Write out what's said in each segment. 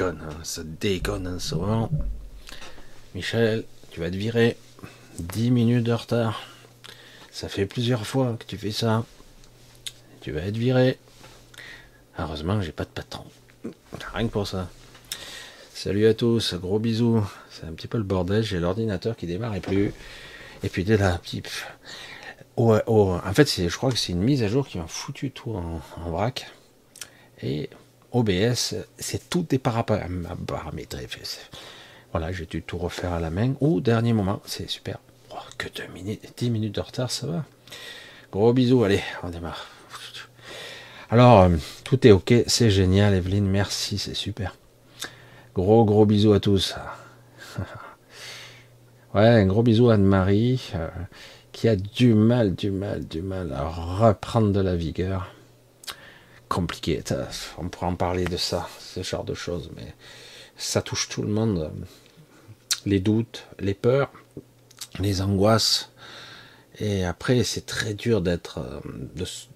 hein, ça déconne en ce moment. Michel, tu vas te virer. 10 minutes de retard. Ça fait plusieurs fois que tu fais ça. Tu vas être viré. Heureusement j'ai pas de patron. Rien que pour ça. Salut à tous, gros bisous. C'est un petit peu le bordel, j'ai l'ordinateur qui démarre plus. Et puis dès là, petit. Oh, oh, en fait, je crois que c'est une mise à jour qui m'a foutu tout en, en vrac. Et OBS, c'est tout est paramétré. Voilà, j'ai dû tout refaire à la main. Au dernier moment, c'est super. Oh, que 2 minutes, 10 minutes de retard, ça va. Gros bisous, allez, on démarre. Alors, euh, tout est ok, c'est génial, Evelyne, merci, c'est super. Gros, gros bisous à tous. ouais, un gros bisou à Anne-Marie, euh, qui a du mal, du mal, du mal à reprendre de la vigueur. Compliqué, on pourra en parler de ça, ce genre de choses, mais ça touche tout le monde. Les doutes, les peurs, les angoisses. Et après, c'est très dur d'être, euh,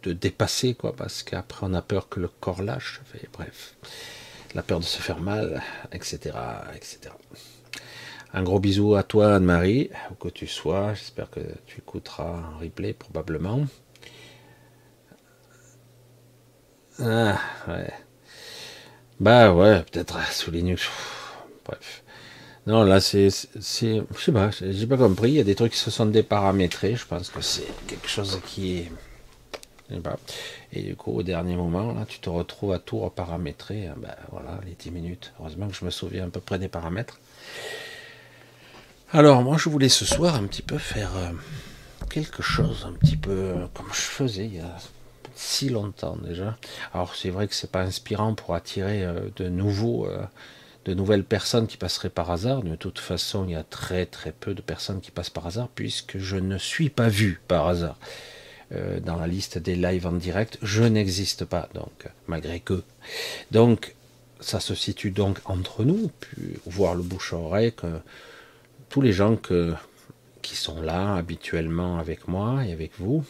de, dépasser, quoi, parce qu'après, on a peur que le corps lâche. bref, la peur de se faire mal, etc., etc. Un gros bisou à toi, Anne-Marie, où que tu sois. J'espère que tu écouteras un replay, probablement. Ah, ouais. Bah ouais, peut-être sous Linux. Bref. Non, là, c'est, je sais pas, j'ai pas compris. Il y a des trucs qui se sont déparamétrés. Je pense que c'est quelque chose qui est, je. Et du coup, au dernier moment, là, tu te retrouves à tout reparamétrer. Ben voilà, les 10 minutes. Heureusement que je me souviens à peu près des paramètres. Alors, moi, je voulais ce soir un petit peu faire euh, quelque chose, un petit peu comme je faisais il y a si longtemps déjà. Alors, c'est vrai que c'est pas inspirant pour attirer euh, de nouveaux de nouvelles personnes qui passeraient par hasard. De toute façon, il y a très très peu de personnes qui passent par hasard puisque je ne suis pas vu par hasard. Euh, dans la liste des lives en direct, je n'existe pas, donc malgré que. Donc, ça se situe donc entre nous, puis voir le bouche à oreille que tous les gens que, qui sont là habituellement avec moi et avec vous,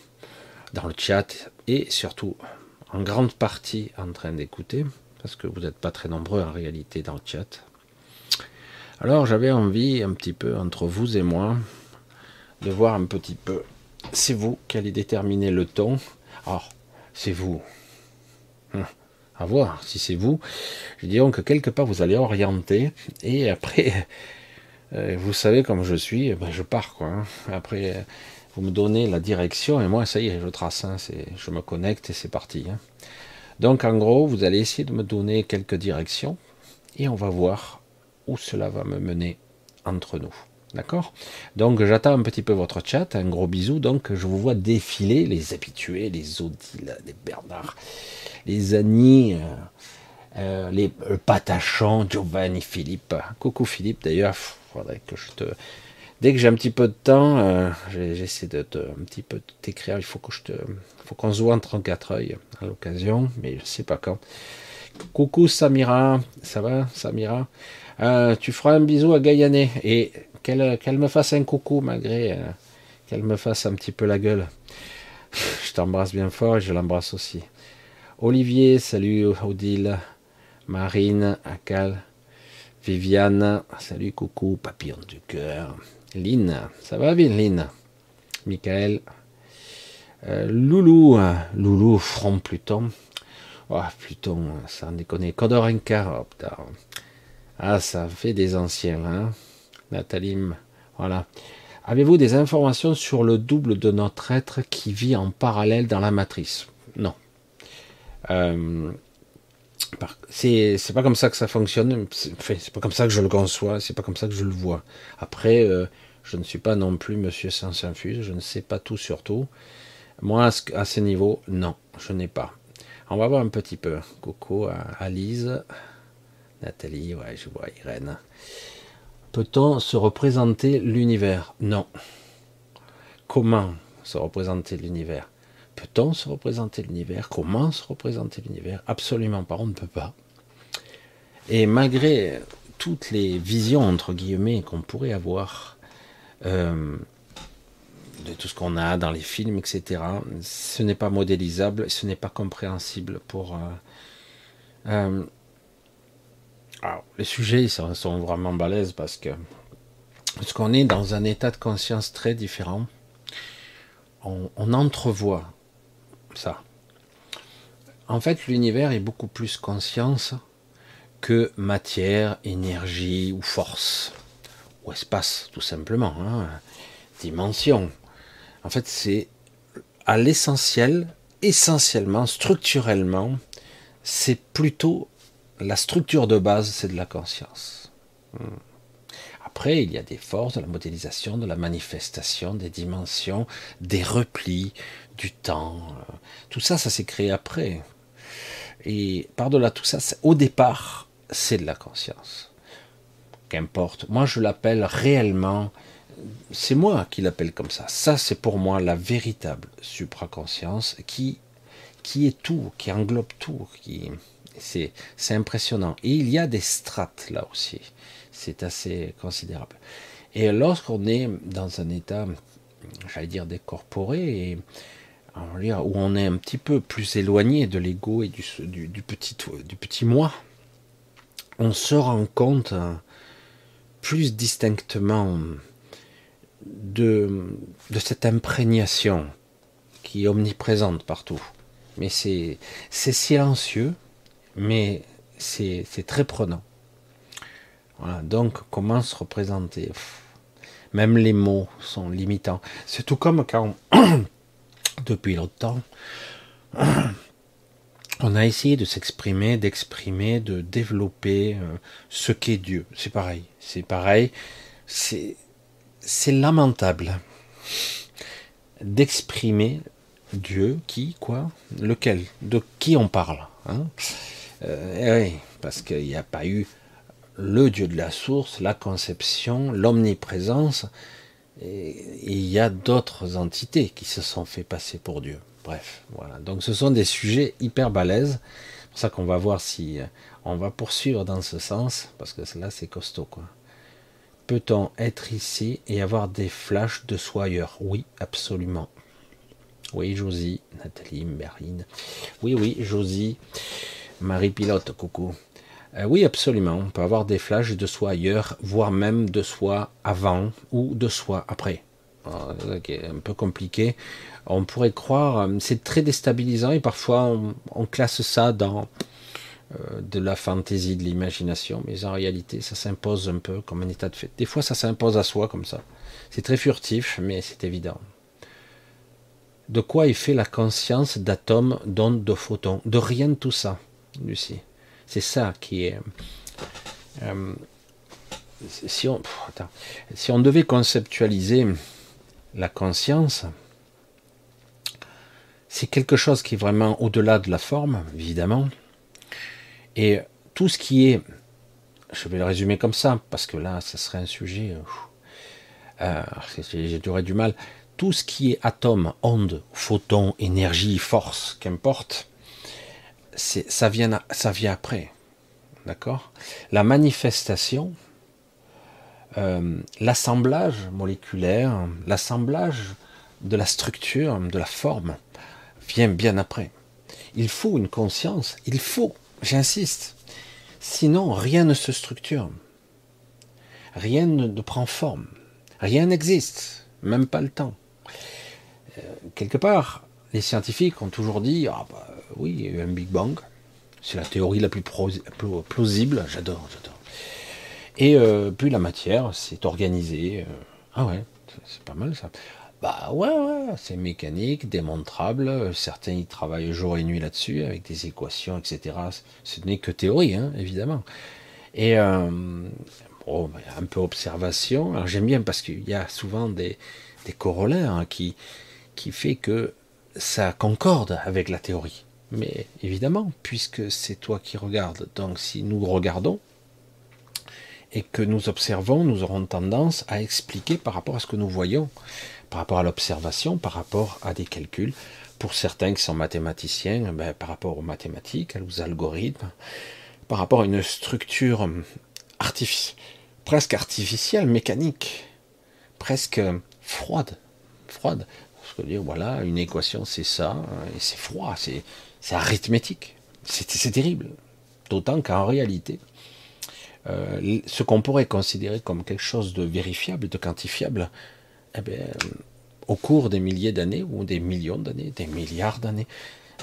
dans le chat, et surtout en grande partie en train d'écouter, parce que vous n'êtes pas très nombreux en réalité dans le chat. Alors j'avais envie un petit peu entre vous et moi de voir un petit peu. C'est vous qui allez déterminer le ton. Alors, c'est vous. Hum, à voir si c'est vous. Je dirais que quelque part vous allez orienter et après, euh, vous savez comme je suis, eh ben, je pars quoi. Hein. Après, me donnez la direction et moi ça y est, je trace. Hein. je me connecte et c'est parti. Hein. Donc en gros, vous allez essayer de me donner quelques directions et on va voir où cela va me mener entre nous. D'accord? Donc j'attends un petit peu votre chat, un gros bisou. Donc je vous vois défiler les habitués, les Odile, les Bernard, les Annie, euh, euh, les euh, Patachon, Giovanni, Philippe. Coucou Philippe d'ailleurs, faudrait que je te dès que j'ai un petit peu de temps, euh, j'essaie de, un petit peu t'écrire. Il faut que je te, faut qu'on se voit en 34 œils à l'occasion, mais je sais pas quand. Coucou Samira, ça va Samira? Euh, Tu feras un bisou à Gaillané et qu'elle me fasse un coucou malgré euh, qu'elle me fasse un petit peu la gueule. Je t'embrasse bien fort et je l'embrasse aussi. Olivier, salut Odile, Marine, Akal, Viviane, salut coucou, papillon du cœur. Lynn, ça va bien Lynn Michael. Euh, Loulou, Loulou, Front Pluton. Oh, Pluton, ça en déconne. Kodorenka, oh, Ah, ça fait des anciens, hein. Nathalie, voilà. Avez-vous des informations sur le double de notre être qui vit en parallèle dans la matrice? Non. Euh, c'est pas comme ça que ça fonctionne. C'est pas comme ça que je le conçois. C'est pas comme ça que je le vois. Après, euh, je ne suis pas non plus Monsieur sans infuse Je ne sais pas tout sur tout. Moi, à ce niveau, non, je n'ai pas. On va voir un petit peu. Coucou à Lise, Nathalie, ouais, je vois Irène. Peut-on se représenter l'univers? Non. Comment se représenter l'univers? Peut-on se représenter l'univers? Comment se représenter l'univers? Absolument pas, on ne peut pas. Et malgré toutes les visions, entre guillemets, qu'on pourrait avoir, euh, de tout ce qu'on a dans les films, etc. Ce n'est pas modélisable, ce n'est pas compréhensible pour. Euh, euh, alors, les sujets sont, sont vraiment balèzes parce que parce qu'on est dans un état de conscience très différent. On, on entrevoit En fait, l'univers est beaucoup plus conscience que matière, énergie ou force ou espace, tout simplement. Hein. Dimension. En fait, c'est à l'essentiel, essentiellement, structurellement, c'est plutôt la structure de base, c'est de la conscience. Hmm. Après, il y a des forces de la modélisation, de la manifestation, des dimensions, des replis, du temps. Euh, tout ça, ça s'est créé après. Et par-delà tout ça, au départ, c'est de la conscience. Qu'importe. Moi, je l'appelle réellement, c'est moi qui l'appelle comme ça. Ça, c'est pour moi la véritable supraconscience qui, qui est tout, qui englobe tout. Qui, c'est, c'est impressionnant. Et il y a des strates là aussi. C'est assez considérable. Et lorsqu'on est dans un état, j'allais dire, décorporé, et, où on est un petit peu plus éloigné de l'ego et du, petit, moi, on se rend compte plus distinctement de, de cette imprégnation qui est omniprésente partout. Mais c'est silencieux, mais c'est très prenant. Voilà, donc comment se représenter? Même les mots sont limitants. C'est tout comme quand, depuis longtemps, on a essayé de s'exprimer, d'exprimer, de développer euh, ce qu'est Dieu. C'est pareil. C'est pareil. C'est, lamentable d'exprimer Dieu qui, quoi Lequel De qui on parle hein euh, eh parce qu'il n'y a pas eu le Dieu de la source, la conception, l'omniprésence, il y a d'autres entités qui se sont fait passer pour Dieu. Bref, voilà. Donc ce sont des sujets hyper balèzes. C'est pour ça qu'on va voir si euh, on va poursuivre dans ce sens, parce que là c'est costaud quoi. Peut-on être ici et avoir des flashs de soi Oui, absolument. Oui, Josie, Nathalie, Merine. Oui, oui, Josie, Marie Pilote, coucou. Euh, oui, absolument. On peut avoir des flashs de soi ailleurs, voire même de soi avant ou de soi après. C'est un peu compliqué. On pourrait croire, euh, c'est très déstabilisant et parfois on, classe ça dans euh, de la fantaisie, de l'imagination, mais en réalité ça s'impose un peu comme un état de fait. Des fois ça s'impose à soi comme ça. C'est très furtif, mais c'est évident. De quoi est fait la conscience d'atomes, d'ondes, de photons? De rien de tout ça, Lucie. C'est ça qui est. Euh, si, on, devait conceptualiser la conscience, c'est quelque chose qui est vraiment au-delà de la forme, évidemment. Et tout ce qui est, je vais le résumer comme ça, parce que là, ça serait un sujet, euh j'aurais du mal. Tout ce qui est atome, onde, photon, énergie, force, qu'importe, ça vient, ça vient après. D'accord? La manifestation, euh, l'assemblage moléculaire, l'assemblage de la structure, de la forme, vient bien après. Il faut une conscience, il faut, j'insiste. Sinon, rien ne se structure. Rien ne prend forme. Rien n'existe, même pas le temps. Euh, quelque part, les scientifiques ont toujours dit ah bah, oui, il y a eu un Big Bang. C'est la théorie la plus plausible. J'adore, j'adore. Et euh, puis la matière s'est organisée. Euh, ah ouais, c'est pas mal ça. Bah ouais, ouais, c'est mécanique, démontrable. Certains y travaillent jour et nuit là-dessus avec des équations, etc. Ce n'est que théorie, hein, évidemment. Et euh, bon, un peu observation. Alors j'aime bien parce qu'il y a souvent des, des corollaires hein, qui, qui fait que ça concorde avec la théorie. Mais évidemment, puisque c'est toi qui regardes, donc si nous regardons et que nous observons, nous aurons tendance à expliquer par rapport à ce que nous voyons, par rapport à l'observation, par rapport à des calculs. Pour certains qui sont mathématiciens, ben, par rapport aux mathématiques, aux algorithmes, par rapport à une structure presque artificielle, mécanique, presque froide, froide. Parce que dire, voilà, une équation, c'est ça, et c'est froid, c'est arithmétique. C'est terrible. D'autant qu'en réalité, euh, ce qu'on pourrait considérer comme quelque chose de vérifiable, de quantifiable, eh bien, au cours des milliers d'années, ou des millions d'années, des milliards d'années,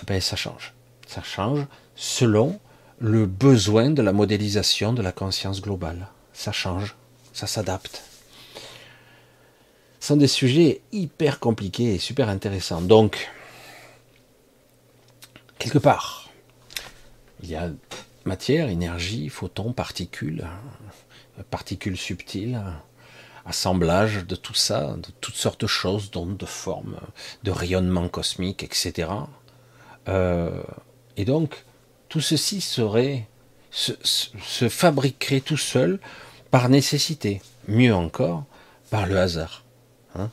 eh bien, ça change. Ça change selon le besoin de la modélisation de la conscience globale. Ça change, ça s'adapte. Ce sont des sujets hyper compliqués et super intéressants. Donc, quelque part, il y a matière, énergie, photons, particules, particules subtiles, assemblage de tout ça, de toutes sortes de choses, d'ondes, de formes, de rayonnements cosmiques, etc. Euh, et donc, tout ceci serait, se, fabriquerait tout seul par nécessité, mieux encore, par le hasard. Hein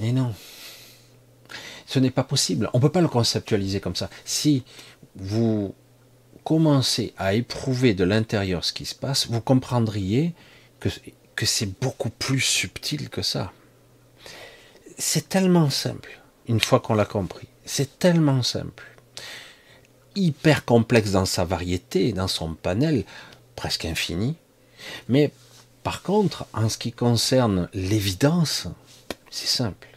et non, ce n'est pas possible. On ne peut pas le conceptualiser comme ça. Si vous commencez à éprouver de l'intérieur ce qui se passe, vous comprendriez que, que c'est beaucoup plus subtil que ça. C'est tellement simple, une fois qu'on l'a compris. C'est tellement simple. Hyper complexe dans sa variété, dans son panel, presque infini. Mais par contre, en ce qui concerne l'évidence, c'est simple.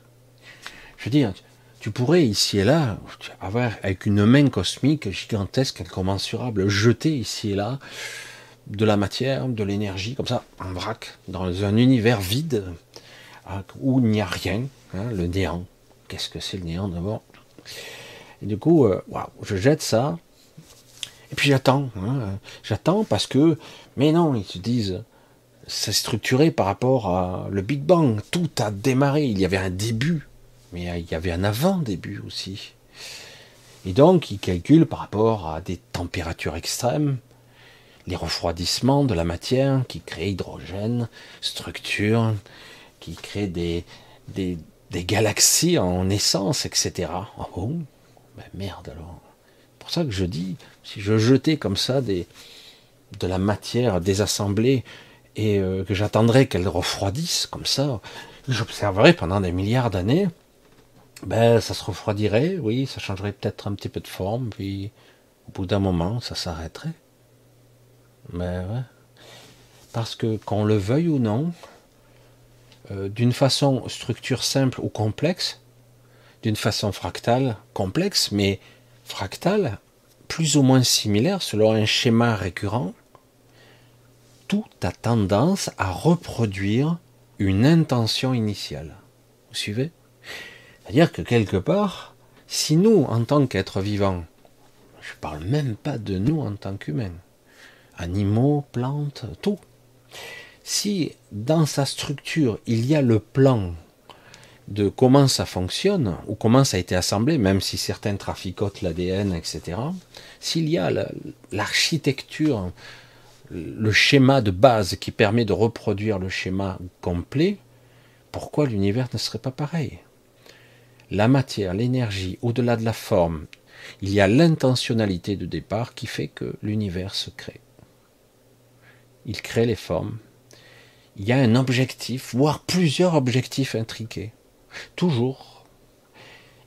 Je veux dire, tu pourrais ici et là avoir avec une main cosmique gigantesque, incommensurable, jeter ici et là de la matière, de l'énergie, comme ça, en vrac, dans un univers vide hein, où il n'y a rien, hein, le néant. Qu'est-ce que c'est le néant d'abord? Et du coup, euh, je jette ça, et puis j'attends. Hein, j'attends parce que, mais non, ils se disent, c'est structuré par rapport à le Big Bang. Tout a démarré. Il y avait un début. Mais il y avait un avant-début aussi. Et donc, il calcule par rapport à des températures extrêmes, les refroidissements de la matière qui créent hydrogène, structure, qui créent des, des, galaxies en naissance, etc. Oh, ben merde alors. C'est pour ça que je dis, si je jetais comme ça des, de la matière désassemblée et euh, que j'attendrais qu'elle refroidisse comme ça, j'observerais pendant des milliards d'années, ben, ça se refroidirait, oui, ça changerait peut-être un petit peu de forme, puis au bout d'un moment, ça s'arrêterait. Mais ouais. Parce que qu'on le veuille ou non, euh, d'une façon structure simple ou complexe, d'une façon fractale, complexe, mais fractale, plus ou moins similaire selon un schéma récurrent, tout a tendance à reproduire une intention initiale. Vous suivez? C'est-à-dire que quelque part, si nous, en tant qu'êtres vivants, je ne parle même pas de nous en tant qu'humains, animaux, plantes, tout, si dans sa structure il y a le plan de comment ça fonctionne, ou comment ça a été assemblé, même si certains traficotent l'ADN, etc., s'il y a l'architecture, le schéma de base qui permet de reproduire le schéma complet, pourquoi l'univers ne serait pas pareil? La matière, l'énergie, au-delà de la forme, il y a l'intentionnalité de départ qui fait que l'univers se crée. Il crée les formes. Il y a un objectif, voire plusieurs objectifs intriqués. Toujours.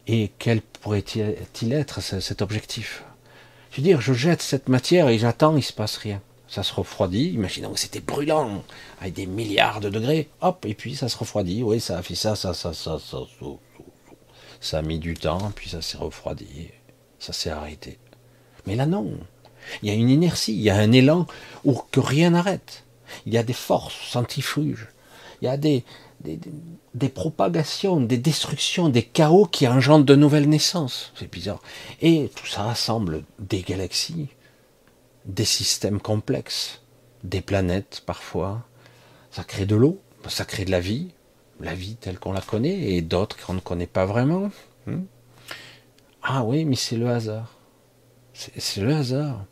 Et quel pourrait-il être cet objectif? Je veux dire, je jette cette matière et j'attends, il ne se passe rien. Ça se refroidit, imaginons que c'était brûlant, avec des milliards de degrés, hop, et puis ça se refroidit, oui, ça a fait ça, ça, ça, ça, ça, ça ça a mis du temps, puis ça s'est refroidi, ça s'est arrêté. Mais là, non. Il y a une inertie, il y a un élan où que rien n'arrête. Il y a des forces centrifuges. Il y a des, des, des, propagations, des destructions, des chaos qui engendrent de nouvelles naissances. C'est bizarre. Et tout ça rassemble des galaxies, des systèmes complexes, des planètes parfois. Ça crée de l'eau, ça crée de la vie, la vie telle qu'on la connaît et d'autres qu'on ne connaît pas vraiment. Hmm. ah oui, mais c'est le hasard. C'est le hasard.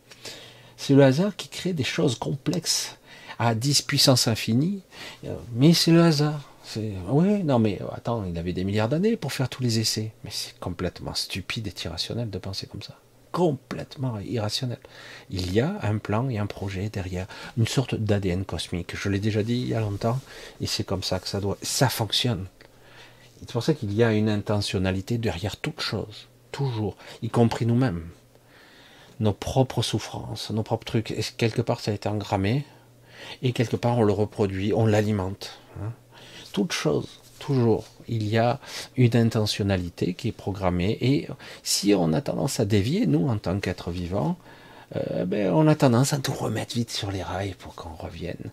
C'est le hasard qui crée des choses complexes à 10 puissance infinie, mais c'est le hasard. Oui, non, mais attends, il avait des milliards d'années pour faire tous les essais. Mais c'est complètement stupide et irrationnel de penser comme ça complètement irrationnel. Il y a un plan et un projet derrière, une sorte d'ADN cosmique. Je l'ai déjà dit il y a longtemps, et c'est comme ça que ça doit. Ça fonctionne. c'est pour ça qu'il y a une intentionnalité derrière toute chose, toujours, y compris nous-mêmes. Nos propres souffrances, nos propres trucs. Quelque part, ça a été engrammé, et quelque part, on le reproduit, on l'alimente. Hein. Toute chose, toujours, il y a une intentionnalité qui est programmée, et si on a tendance à dévier, nous, en tant qu'êtres vivants, euh, ben, on a tendance à tout remettre vite sur les rails pour qu'on revienne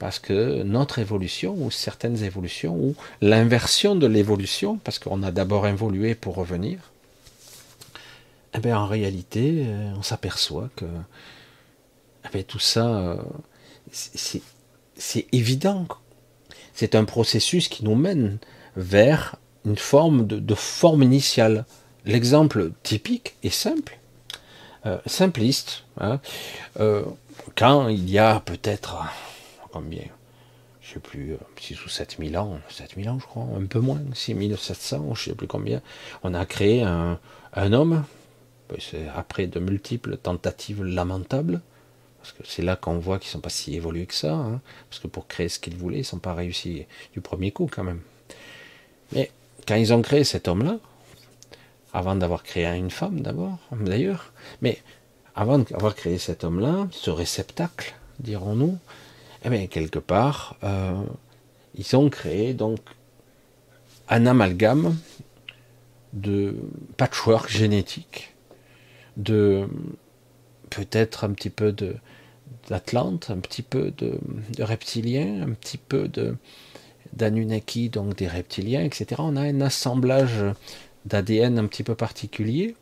parce que notre évolution, ou certaines évolutions, ou l'inversion de l'évolution, parce qu'on a d'abord évolué pour revenir, eh bien, en réalité, euh, on s'aperçoit que eh bien, tout ça, euh, c'est évident. C'est un processus qui nous mène vers une forme de, forme initiale. L'exemple typique est simple, euh, simpliste. Hein. quand il y a peut-être combien Je sais plus, 6 euh, ou 7 000 ans, 7 000 ans je crois, un peu moins, 6 700, je sais plus combien. On a créé un, homme, ben, après de multiples tentatives lamentables, parce que c'est là qu'on voit qu'ils ne sont pas si évolués que ça, hein, parce que pour créer ce qu'ils voulaient, ils ne sont pas réussis du premier coup quand même. Mais quand ils ont créé cet homme-là, avant d'avoir créé une femme d'abord, d'ailleurs, mais avant d'avoir créé cet homme-là, ce réceptacle, dirons-nous, eh bien, quelque part, euh, ils ont créé donc un amalgame de patchwork génétique, de peut-être un petit peu de d'Atlante, un petit peu de, reptiliens, un petit peu de d'Anunnaki, donc des reptiliens, etc. On a un assemblage d'ADN un petit peu particulier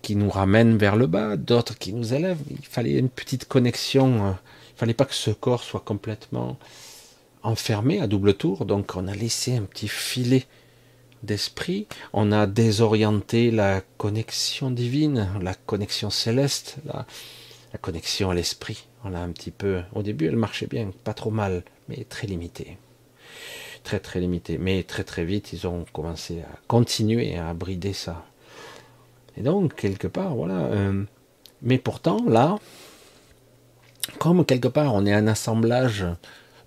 qui nous ramène vers le bas, d'autres qui nous élèvent. Il fallait une petite connexion euh, il fallait pas que ce corps soit complètement enfermé à double tour, donc on a laissé un petit filet d'esprit, on a désorienté la connexion divine, la connexion céleste, la, connexion à l'esprit. On a un petit peu, au début elle marchait bien, pas trop mal, mais très limitée. Très très limitée. Mais très très vite ils ont commencé à continuer à brider ça. Et donc quelque part, voilà. Euh, mais pourtant là, comme quelque part on est un assemblage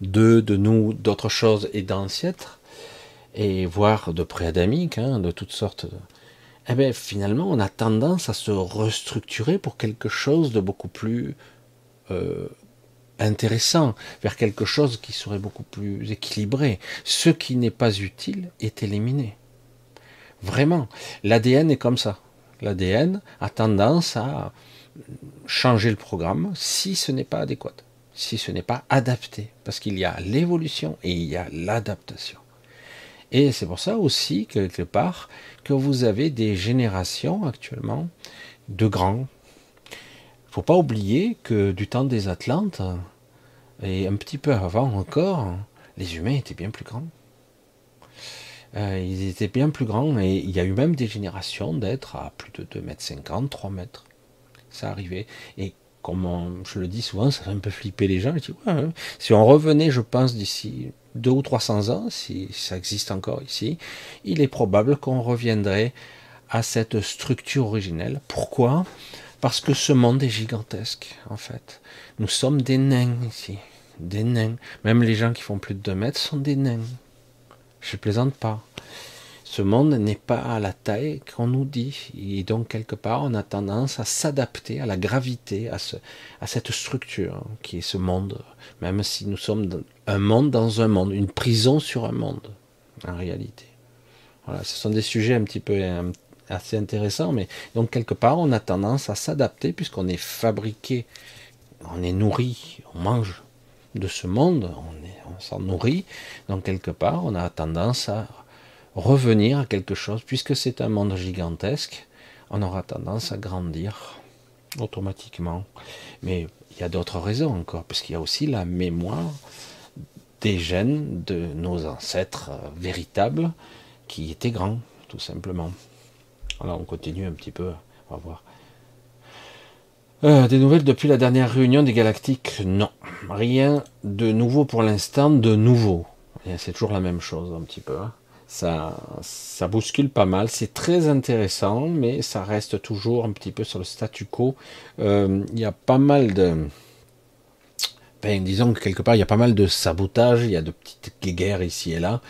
de, de nous, d'autres choses et d'ancêtres, et voire de préadamiques, hein, de toutes sortes, eh bien finalement on a tendance à se restructurer pour quelque chose de beaucoup plus euh, intéressant, vers quelque chose qui serait beaucoup plus équilibré. Ce qui n'est pas utile est éliminé. Vraiment, l'ADN est comme ça. L'ADN a tendance à changer le programme si ce n'est pas adéquat, si ce n'est pas adapté, parce qu'il y a l'évolution et il y a l'adaptation. Et c'est pour ça aussi, quelque part, que vous avez des générations actuellement de grands. Faut pas oublier que du temps des Atlantes, et un petit peu avant encore, les humains étaient bien plus grands. Euh, ils étaient bien plus grands et il y a eu même des générations d'être à plus de 2 mètres 50, 3 mètres ça arrivait. Et comme je le dis souvent, ça fait un peu flipper les gens. Hein. si on revenait, je pense, d'ici deux ou trois cents ans, si ça existe encore ici, il est probable qu'on reviendrait à cette structure originelle. Pourquoi? Parce que ce monde est gigantesque, en fait. Nous sommes des nains ici. Des nains. Même les gens qui font plus de 2 mètres sont des nains. Je plaisante pas. Ce monde n'est pas à la taille qu'on nous dit. Et donc, quelque part, on a tendance à s'adapter à la gravité, à, ce, à cette structure qui est ce monde, même si nous sommes un monde dans un monde, une prison sur un monde, en réalité. Voilà, ce sont des sujets un petit peu assez intéressants, mais donc, quelque part, on a tendance à s'adapter puisqu'on est fabriqué, on est nourri, on mange de ce monde, on, on s'en nourrit, donc quelque part, on a tendance à revenir à quelque chose, puisque c'est un monde gigantesque, on aura tendance à grandir automatiquement. Mais il y a d'autres raisons encore, puisqu'il y a aussi la mémoire des gènes de nos ancêtres véritables qui étaient grands, tout simplement. Alors on continue un petit peu, on va voir. Euh, des nouvelles depuis la dernière réunion des galactiques? Non. Rien de nouveau pour l'instant, de nouveau. C'est toujours la même chose un petit peu. Hein. Ça, ça bouscule pas mal. C'est très intéressant, mais ça reste toujours un petit peu sur le statu quo. Euh, il y a pas mal de. Disons que quelque part, il y a pas mal de sabotage, il y a de petites guerres ici et là.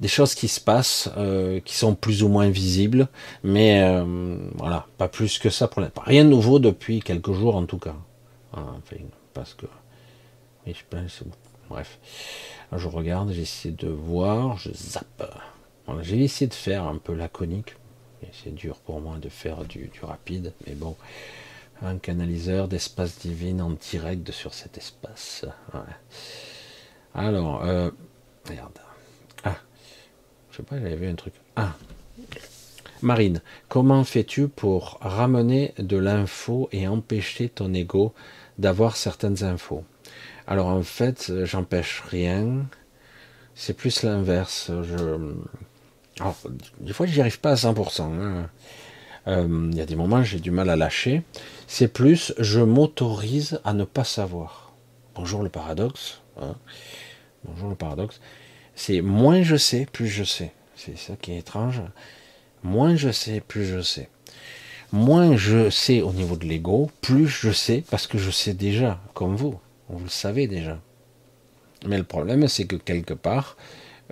Des choses qui se passent, euh, qui sont plus ou moins visibles, mais euh, voilà, pas plus que ça pour l'instant. Rien de nouveau depuis quelques jours en tout cas. Parce que, je pense, bref. je regarde, j'essaie de voir, je zappe. J'ai essayé de faire un peu laconique. C'est dur pour moi de faire du, rapide, mais bon, un canaliseur d'espace divine en direct sur cet espace. Alors, euh, regarde. Je sais pas, j'avais vu un truc. Ah, Marine, comment fais-tu pour ramener de l'info et empêcher ton ego d'avoir certaines infos? Alors en fait, j'empêche rien. C'est plus l'inverse. Des fois, j'y arrive pas à 100%. Hein. Euh, il y a des moments, j'ai du mal à lâcher. C'est plus, je m'autorise à ne pas savoir. Bonjour le paradoxe. Hein. Bonjour le paradoxe c'est moins je sais, plus je sais. C'est ça qui est étrange. Moins je sais, plus je sais. Moins je sais au niveau de l'ego, plus je sais parce que je sais déjà, comme vous. Vous le savez déjà. Mais le problème, c'est que quelque part,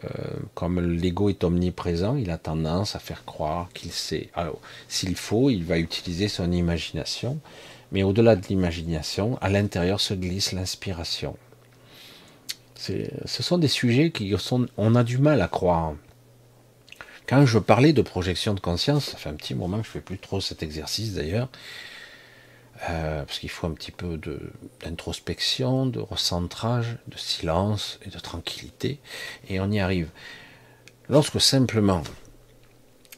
euh, comme l'ego est omniprésent, il a tendance à faire croire qu'il sait. Alors, s'il faut, il va utiliser son imagination. Mais au-delà de l'imagination, à l'intérieur se glisse l'inspiration ce sont des sujets qui sont, on a du mal à croire. Quand je parlais de projection de conscience, ça fait un petit moment que je fais plus trop cet exercice d'ailleurs, euh, parce qu'il faut un petit peu d'introspection, de, recentrage, de silence et de tranquillité, et on y arrive. Lorsque simplement,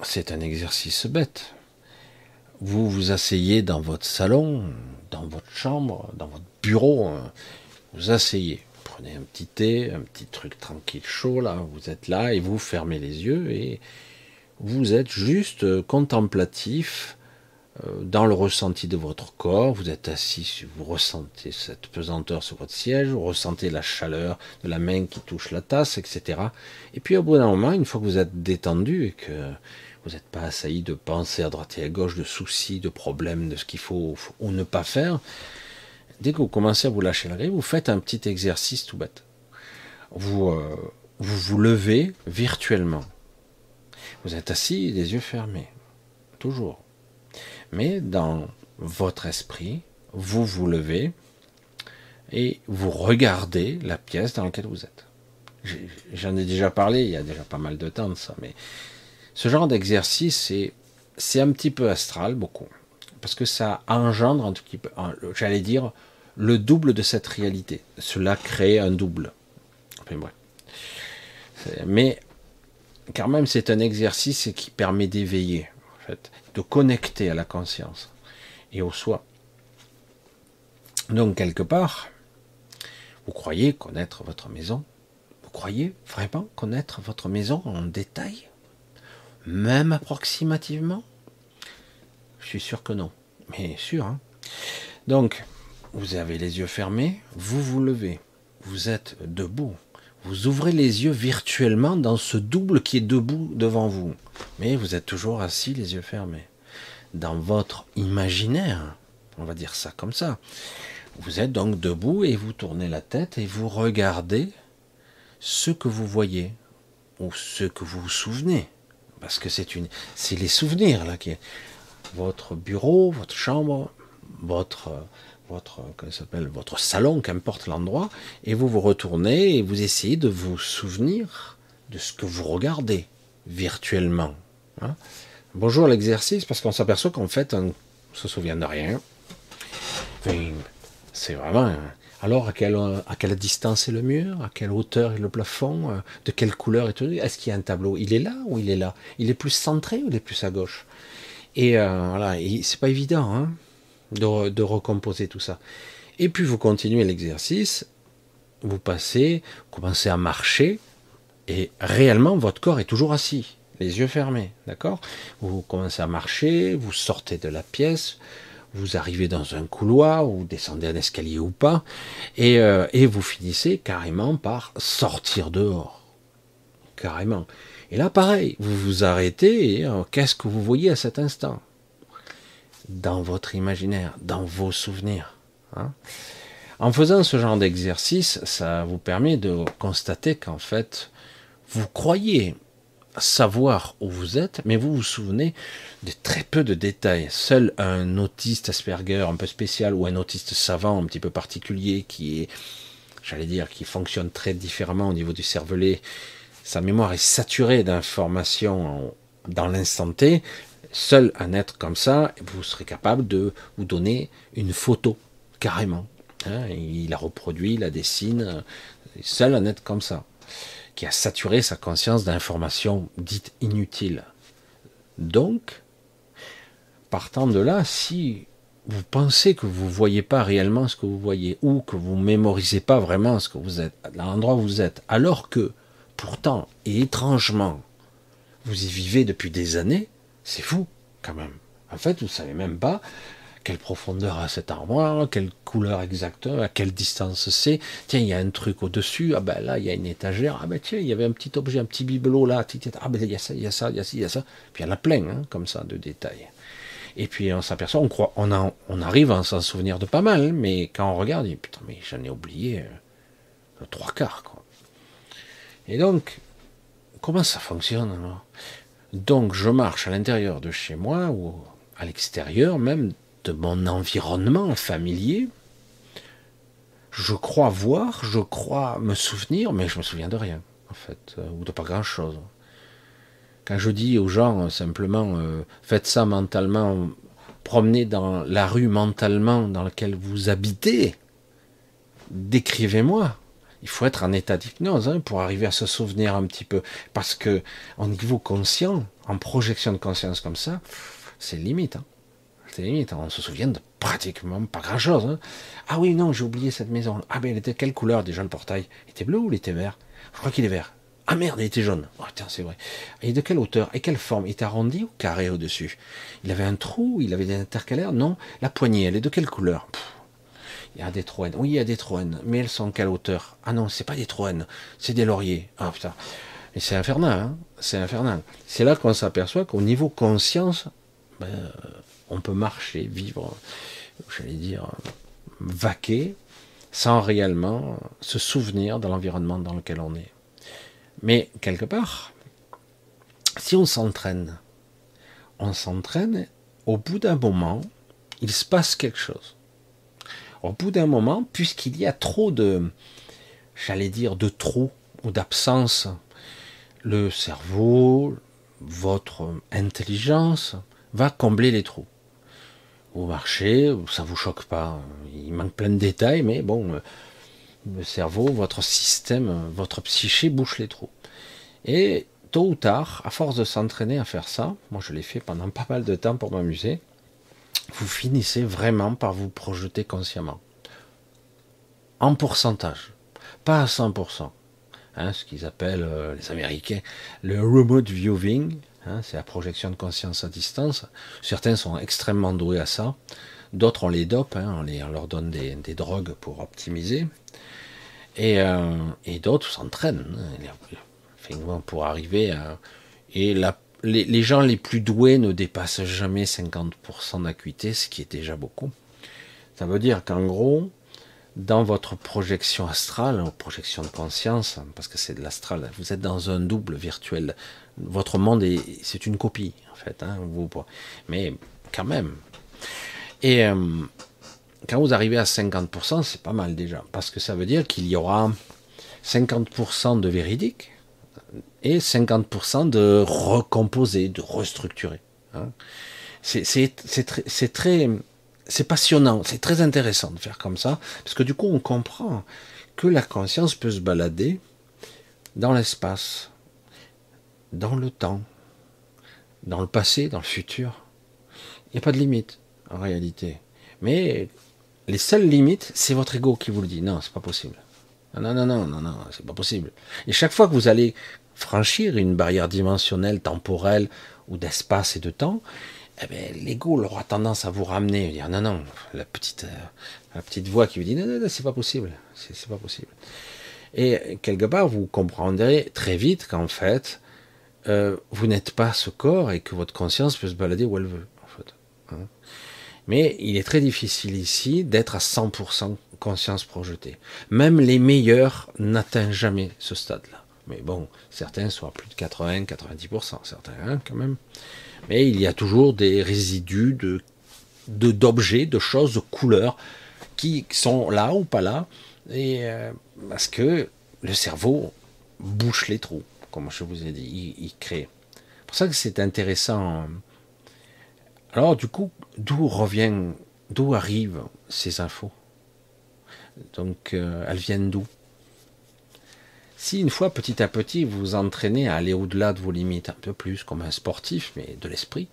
c'est un exercice bête, vous vous asseyez dans votre salon, dans votre chambre, dans votre bureau, hein, vous asseyez, prenez un petit thé, un petit truc tranquille, chaud, là, vous êtes là et vous fermez les yeux et vous êtes juste euh, contemplatif euh, dans le ressenti de votre corps. Vous êtes assis, vous ressentez cette pesanteur sur votre siège, vous ressentez la chaleur de la main qui touche la tasse, etc. Et puis au bout d'un moment, une fois que vous êtes détendu et que vous n'êtes pas assailli de pensées à droite et à gauche, de soucis, de problèmes, de ce qu'il faut ou ne pas faire, Dès que vous commencez à vous lâcher la grille, vous faites un petit exercice tout bête. Vous, euh, vous vous levez virtuellement. Vous êtes assis, les yeux fermés. Toujours. Mais dans votre esprit, vous vous levez et vous regardez la pièce dans laquelle vous êtes. J'en ai déjà parlé il y a déjà pas mal de temps de ça, mais ce genre d'exercice, c'est un petit peu astral, beaucoup, parce que ça engendre peu, j'allais dire, le double de cette réalité. Cela crée un double. Mais quand même, c'est un exercice qui permet d'éveiller, en fait, de connecter à la conscience et au soi. Donc, quelque part, vous croyez connaître votre maison? Vous croyez vraiment connaître votre maison en détail? Même approximativement? Je suis sûr que non. Mais sûr. Hein Donc, vous avez les yeux fermés, vous vous levez, vous êtes debout, vous ouvrez les yeux virtuellement dans ce double qui est debout devant vous, mais vous êtes toujours assis les yeux fermés. Dans votre imaginaire, on va dire ça comme ça, vous êtes donc debout et vous tournez la tête et vous regardez ce que vous voyez ou ce que vous vous souvenez, parce que c'est une, c'est les souvenirs là qui est votre bureau, votre chambre, votre votre, votre salon, qu'importe l'endroit, et vous vous retournez et vous essayez de vous souvenir de ce que vous regardez virtuellement. Hein. Bonjour l'exercice, parce qu'on s'aperçoit qu'en fait, on se souvient de rien. c'est vraiment. Hein. Alors, à quelle, à quelle distance est le mur? À quelle hauteur est le plafond? De quelle couleur est tout Est-ce qu'il y a un tableau? Il est là ou il est là? Il est plus centré ou il est plus à gauche? Et euh, voilà, c'est pas évident. Hein de, recomposer tout ça. Et puis vous continuez l'exercice, vous passez, vous commencez à marcher, et réellement votre corps est toujours assis, les yeux fermés, d'accord? Vous commencez à marcher, vous sortez de la pièce, vous arrivez dans un couloir, ou descendez un escalier ou pas, et, euh, et vous finissez carrément par sortir dehors. Carrément. Et là, pareil, vous vous arrêtez, et euh, qu'est-ce que vous voyez à cet instant? Dans votre imaginaire, dans vos souvenirs. Hein. en faisant ce genre d'exercice, ça vous permet de constater qu'en fait, vous croyez savoir où vous êtes, mais vous vous souvenez de très peu de détails. Seul un autiste Asperger un peu spécial ou un autiste savant un petit peu particulier qui est, j'allais dire, qui fonctionne très différemment au niveau du cervelet, sa mémoire est saturée d'informations dans l'instant T. Seul un être comme ça, vous serez capable de vous donner une photo, carrément. Hein. il la reproduit, il la dessine. Seul un être comme ça qui a saturé sa conscience d'informations dites inutiles. Donc, partant de là, si vous pensez que vous ne voyez pas réellement ce que vous voyez, ou que vous ne mémorisez pas vraiment ce que vous êtes, l'endroit où vous êtes, alors que, pourtant, et étrangement, vous y vivez depuis des années, c'est fou, quand même. En fait, vous ne savez même pas quelle profondeur a cette armoire, quelle couleur exacte, à quelle distance c'est. Tiens, il y a un truc au-dessus, ah ben là, il y a une étagère, ah ben tiens, il y avait un petit objet, un petit bibelot là, ah ben il y a ça, il y a ça, il y a ça, il y a ça. Puis il y en a plein, hein, comme ça, de détails. Et puis on s'aperçoit, on croit, on, a, arrive à s'en souvenir de pas mal, mais quand on regarde, dit, putain, mais j'en ai oublié euh, le trois quarts, quoi. Et donc, comment ça fonctionne Donc je marche à l'intérieur de chez moi ou à l'extérieur même de mon environnement familier, je crois voir, je crois me souvenir, mais je me souviens de rien, en fait, euh, ou de pas grand-chose. Quand je dis aux gens euh, simplement, euh, faites ça mentalement, promenez dans la rue mentalement dans laquelle vous habitez, décrivez-moi. Il faut être en état d'hypnose hein, pour arriver à se souvenir un petit peu, parce que au niveau conscient, en projection de conscience comme ça, c'est limite. Hein. C'est limite, on se souvient de pratiquement pas grand chose. Hein. Ah oui, non, j'ai oublié cette maison. Ah ben, elle était quelle couleur déjà le portail? Il était bleu ou il était vert? Je crois qu'il est vert. Ah merde, il était jaune. Oh tiens, c'est vrai. Et de quelle hauteur? Et quelle forme? Il était arrondi ou carré au-dessus? Il avait un trou? Il avait des intercalaires? Non. La poignée, elle est de quelle couleur? Il y a des troènes. Oui, il y a des troènes. Mais elles sont de quelle hauteur? Ah non, c'est pas des troènes. C'est des lauriers. Ah putain. Et c'est infernal, hein c'est infernal. C'est là qu'on s'aperçoit qu'au niveau conscience, ben, on peut marcher, vivre, j'allais dire, vaquer, sans réellement se souvenir de l'environnement dans lequel on est. Mais quelque part, si on s'entraîne, on s'entraîne, au bout d'un moment, il se passe quelque chose. Au bout d'un moment, puisqu'il y a trop de, j'allais dire, de trop ou d'absence, le cerveau, votre intelligence va combler les trous vous marchez, ça vous choque pas. Il manque plein de détails, mais bon, le cerveau, votre système, votre psyché bouche les trous. Et tôt ou tard, à force de s'entraîner à faire ça, moi je l'ai fait pendant pas mal de temps pour m'amuser, vous finissez vraiment par vous projeter consciemment. En pourcentage, pas à 100%. Hein, ce qu'ils appellent euh, les Américains le remote viewing, Hein, c'est la projection de conscience à distance. Certains sont extrêmement doués à ça. D'autres, on les dope, hein, on, leur donne des, drogues pour optimiser. Et, euh, d'autres s'entraînent hein, pour arriver à... Et les, gens les plus doués ne dépassent jamais 50% d'acuité, ce qui est déjà beaucoup. Ça veut dire qu'en gros, dans votre projection astrale, projection de conscience, parce que c'est de l'astral, vous êtes dans un double virtuel. Votre monde est, c'est une copie en fait, hein, vous, mais quand même. Et euh, quand vous arrivez à 50%, c'est pas mal déjà, parce que ça veut dire qu'il y aura 50% de véridique et 50% de recomposer, de restructurer. Hein. C'est très c'est passionnant, c'est très intéressant de faire comme ça, parce que du coup on comprend que la conscience peut se balader dans l'espace, dans le temps, dans le passé, dans le futur. Il n'y a pas de limite en réalité. Mais les seules limites, c'est votre ego qui vous le dit. Non, c'est pas possible. Non, non, non, non, non, c'est pas possible. Et chaque fois que vous allez franchir une barrière dimensionnelle, temporelle ou d'espace et de temps, eh ben, l'ego aura tendance à vous ramener, dire non, non, la petite, euh, la petite voix qui vous dit non, non, non c'est pas possible, c'est pas possible. Et quelque part, vous comprendrez très vite qu'en fait, euh, vous n'êtes pas ce corps et que votre conscience peut se balader où elle veut, en fait. Hein. Mais il est très difficile ici d'être à 100% conscience projetée. Même les meilleurs n'atteignent jamais ce stade-là. Mais bon, certains sont à plus de 80, 90%, certains hein, quand même. Mais il y a toujours des résidus d'objets, de, choses, de couleurs qui sont là ou pas là, et euh, parce que le cerveau bouche les trous, comme je vous ai dit, il, crée. C'est pour ça que c'est intéressant. Alors du coup, d'où revient, d'où arrivent ces infos? Donc euh, elles viennent d'où? Si une fois, petit à petit, vous entraînez à aller au-delà de vos limites un peu plus, comme un sportif, mais de l'esprit,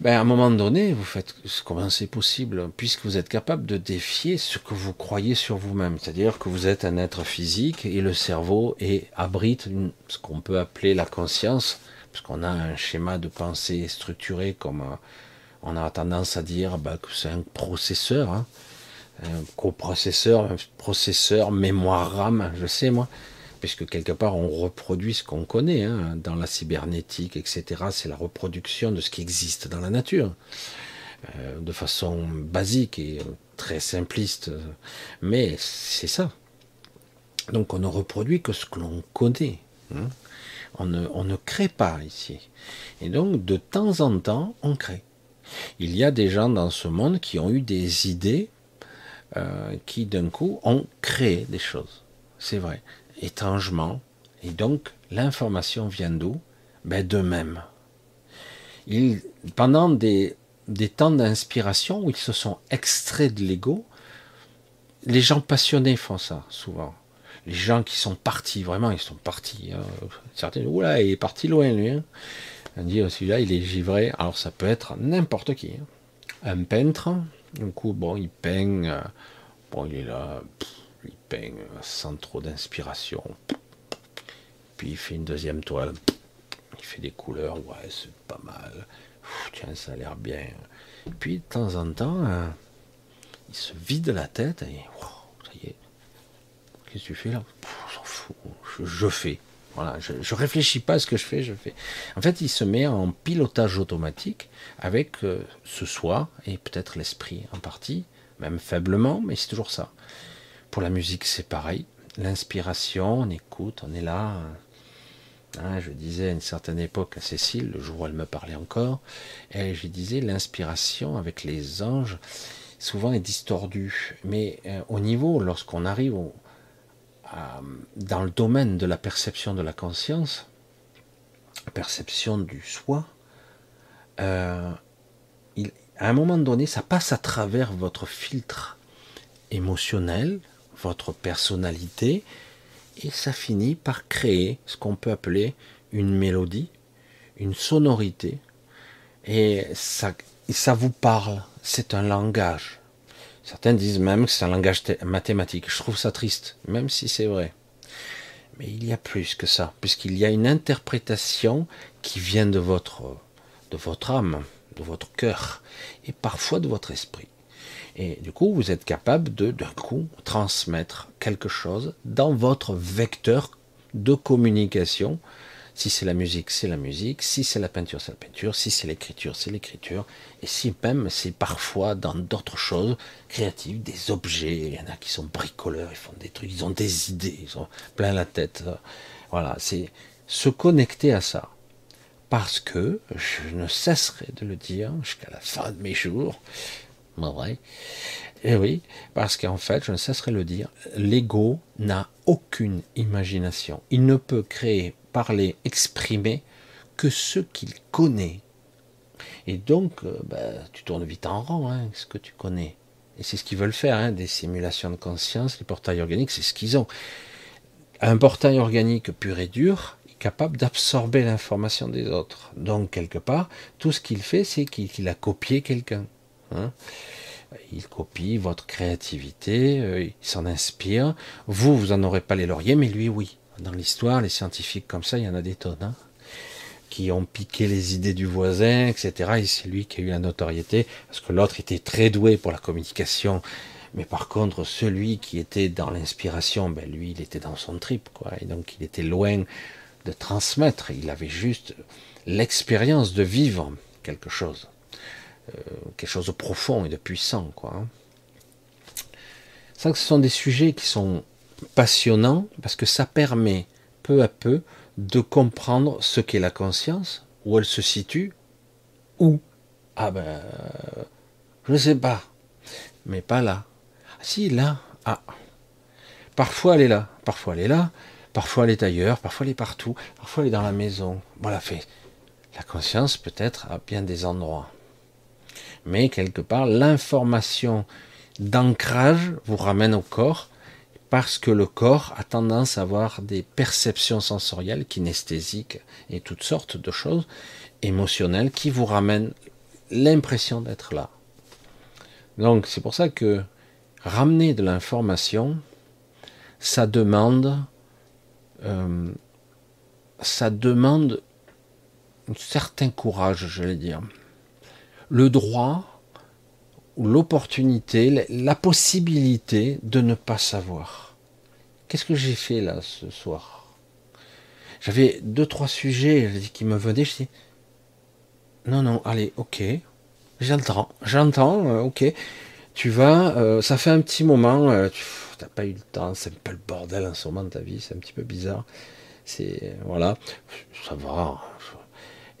ben à un moment donné, vous faites comment c'est possible, puisque vous êtes capable de défier ce que vous croyez sur vous-même. C'est-à-dire que vous êtes un être physique et le cerveau abrite ce qu'on peut appeler la conscience, parce qu'on a un schéma de pensée structuré comme euh, on a tendance à dire ben, que c'est un processeur. Hein un coprocesseur, processeur, mémoire RAM, je sais moi, puisque quelque part on reproduit ce qu'on connaît hein, dans la cybernétique, etc. C'est la reproduction de ce qui existe dans la nature, euh, de façon basique et très simpliste, mais c'est ça. Donc on ne reproduit que ce que l'on connaît. Hein. On, ne, on ne crée pas ici. Et donc de temps en temps, on crée. Il y a des gens dans ce monde qui ont eu des idées euh, qui d'un coup ont créé des choses. C'est vrai, étrangement. Et donc l'information vient d'où? Ben, De même. pendant des, des temps d'inspiration où ils se sont extraits de l'ego, les gens passionnés font ça souvent. Les gens qui sont partis, vraiment, ils sont partis. Hein. Certains, oula, il est parti loin lui. Hein. On dit oh, celui-là, il est givré. Alors ça peut être n'importe qui. Hein. Un peintre, du coup, bon, il peint. Euh, bon, il est là, il peint sans trop d'inspiration. Puis il fait une deuxième toile. Il fait des couleurs, ouais, c'est pas mal. tiens, ça a l'air bien. Puis de temps en temps, euh, il se vide la tête et ça y est. Qu'est-ce que tu fais là? Fout. Je, fais. Je, je, réfléchis pas à ce que je fais, je fais. En fait, il se met en pilotage automatique avec euh, ce soi et peut-être l'esprit en partie, même faiblement, mais c'est toujours ça. Pour la musique, c'est pareil. L'inspiration, on écoute, on est là. Hein, je disais à une certaine époque à Cécile, le jour où elle me parlait encore, et je disais l'inspiration avec les anges, souvent est distordue. Mais euh, au niveau, lorsqu'on arrive dans le domaine de la perception de la conscience, perception du soi, euh, à un moment donné, ça passe à travers votre filtre émotionnel, votre personnalité, et ça finit par créer ce qu'on peut appeler une mélodie, une sonorité, et ça, ça vous parle, c'est un langage. Certains disent même que c'est un langage mathématique. Je trouve ça triste, même si c'est vrai. Mais il y a plus que ça, puisqu'il y a une interprétation qui vient de votre, de votre âme de votre cœur et parfois de votre esprit. Et du coup, vous êtes capable de, d'un coup, transmettre quelque chose dans votre vecteur de communication. Si c'est la musique, c'est la musique. Si c'est la peinture, c'est la peinture. Si c'est l'écriture, c'est l'écriture. Et si même c'est parfois dans d'autres choses créatives, des objets. Il y en a qui sont bricoleurs, ils font des trucs, ils ont des idées, ils ont plein la tête. Voilà, c'est se connecter à ça parce que je ne cesserai de le dire jusqu'à la fin de mes jours. Vrai. Et eh oui, parce qu'en fait, je ne cesserai de le dire, l'ego n'a aucune imagination. Il ne peut créer, parler, exprimer que ce qu'il connaît. Et donc, euh, bah, tu tournes vite en rang, hein, ce que tu connais. Et c'est ce qu'ils veulent faire, hein, des simulations de conscience, les portails organiques, c'est ce qu'ils ont. Un portail organique pur et dur, capable d'absorber l'information des autres. Donc, quelque part, tout ce qu'il fait, c'est qu'il a copié quelqu'un. Hein. il copie votre créativité, euh, il s'en inspire. Vous, vous n'en aurez pas les lauriers, mais lui, oui. Dans l'histoire, les scientifiques comme ça, il y en a des tonnes, hein, qui ont piqué les idées du voisin, etc. Et c'est lui qui a eu la notoriété, parce que l'autre était très doué pour la communication. Mais par contre, celui qui était dans l'inspiration, ben lui, il était dans son trip, quoi. Et donc, il était loin de transmettre, il avait juste l'expérience de vivre quelque chose, euh, quelque chose de profond et de puissant. Quoi. Ça, hein. ce sont des sujets qui sont passionnant parce que ça permet peu à peu de comprendre ce qu'est la conscience, où elle se situe, où. Ah ben, je ne sais pas, mais pas là. Ah, si, là, ah. Parfois elle est là, parfois elle est là, parfois elle est ailleurs, parfois elle est partout, parfois elle est dans la maison. Voilà, fait. La conscience peut être à bien des endroits. Mais quelque part, l'information d'ancrage vous ramène au corps parce que le corps a tendance à avoir des perceptions sensorielles, kinesthésiques et toutes sortes de choses émotionnelles qui vous ramènent l'impression d'être là. Donc c'est pour ça que ramener de l'information, ça demande, euh, ça demande un certain courage, je vais dire. Le droit, l'opportunité, la possibilité de ne pas savoir. Qu'est-ce que j'ai fait là ce soir? J'avais deux, trois sujets qui me venaient, je dis, non, non, allez, ok, j'entends, j'entends, euh, ok, tu vas, euh, ça fait un petit moment, euh, tu n'as pas eu le temps, c'est un peu le bordel en ce moment de ta vie, c'est un petit peu bizarre, c'est, voilà, ça va.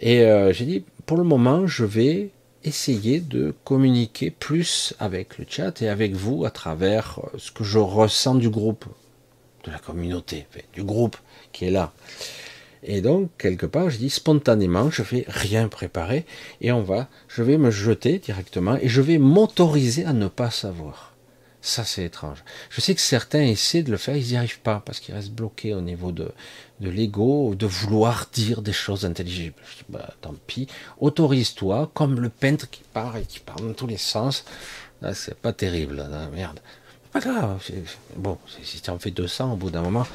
Et j'ai dit, pour le moment, je vais essayer de communiquer plus avec le chat et avec vous à travers ce que je ressens du groupe, de la communauté, du groupe qui est là. Et donc, quelque part, je dis spontanément, je vais rien préparer et on va, je vais me jeter directement et je vais m'autoriser à ne pas savoir. Ça, c'est étrange. Je sais que certains essaient de le faire, ils n'y arrivent pas parce qu'ils restent bloqués au niveau de, de l'ego, de vouloir dire des choses intelligibles. Je dis, bah, tant pis, autorise-toi, comme le peintre qui part et qui parle dans tous les sens. Là, c'est pas terrible, là, merde. Pas grave. Bon, si tu en fais 200 au bout d'un moment,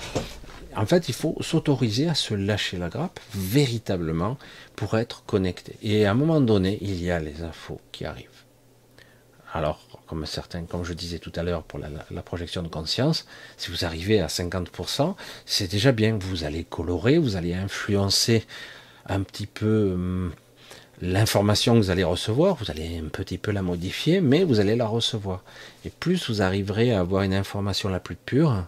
en fait, il faut s'autoriser à se lâcher la grappe véritablement pour être connecté. Et à un moment donné, il y a les infos qui arrivent. Alors, comme certains, comme je disais tout à l'heure pour la, projection de conscience, si vous arrivez à 50%, c'est déjà bien. Vous allez colorer, vous allez influencer un petit peu hum, l'information que vous allez recevoir, vous allez un petit peu la modifier, mais vous allez la recevoir. Et plus vous arriverez à avoir une information la plus pure,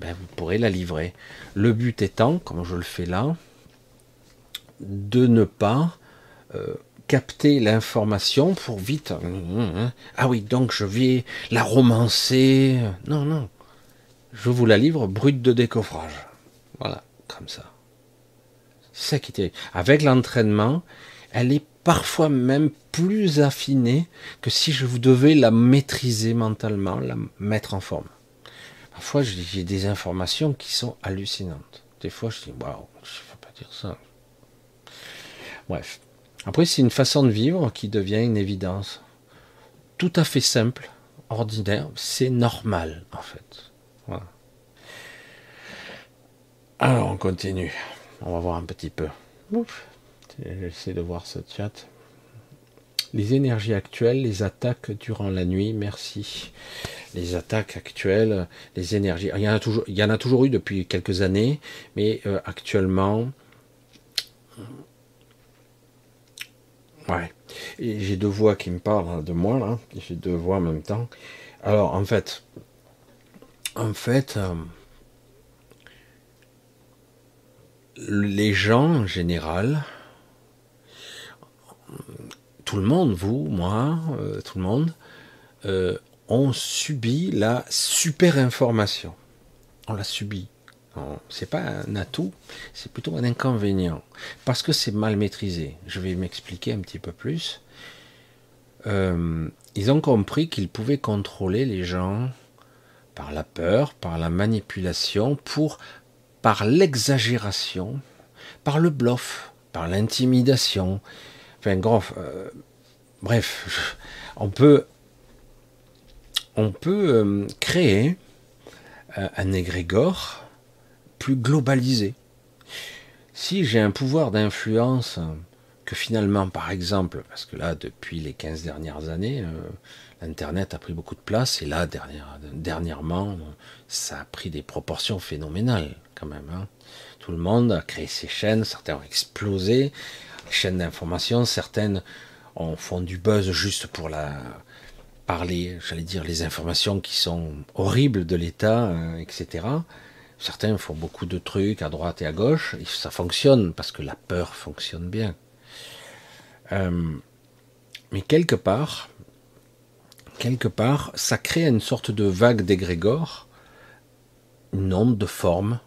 ben, vous pourrez la livrer. Le but étant, comme je le fais là, de ne pas euh, capter l'information pour vite. Hein, hein, hein. Ah oui, donc je vais la romancer. Non, non. Je vous la livre brute de décoffrage. Voilà, comme ça. C'est ça qui était. Avec l'entraînement, elle est parfois même plus affinée que si je vous devais la maîtriser mentalement, la mettre en forme. Parfois, j'ai des informations qui sont hallucinantes. Des fois, je dis, waouh, je ne peux pas dire ça. Bref. Après, c'est une façon de vivre qui devient une évidence. Tout à fait simple, ordinaire, c'est normal, en fait. Voilà. Alors, on continue. On va voir un petit peu. J'essaie de voir ce chat. Les énergies actuelles, les attaques durant la nuit, merci les attaques actuelles, les énergies. Il y en a toujours, eu depuis quelques années, mais euh, actuellement, ouais. J'ai deux voix qui me parlent de moi là. J'ai deux voix en même temps. Alors en fait, en fait, euh, les gens en général, tout le monde, vous, moi, euh, tout le monde, on subit la super information. On la subit. C'est pas un atout, c'est plutôt un inconvénient. Parce que c'est mal maîtrisé. Je vais m'expliquer un petit peu plus. Euh, ils ont compris qu'ils pouvaient contrôler les gens par la peur, par la manipulation, pour, par l'exagération, par le bluff, par l'intimidation. Enfin, euh, bref, on peut on peut euh, créer un égrégore plus globalisé. Si j'ai un pouvoir d'influence que finalement, par exemple, parce que là, depuis les 15 dernières années, euh, l'Internet a pris beaucoup de place, et là, dernièrement, ça a pris des proportions phénoménales quand même. Hein. Tout le monde a créé ses chaînes, certaines ont explosé, les chaînes d'information, certaines ont font du buzz juste pour la, par les, j'allais dire, les informations qui sont horribles de l'État, euh, etc. Certains font beaucoup de trucs à droite et à gauche, et ça fonctionne parce que la peur fonctionne bien. Euh, mais quelque part, quelque part, ça crée une sorte de vague d'égrégore, une onde de forme,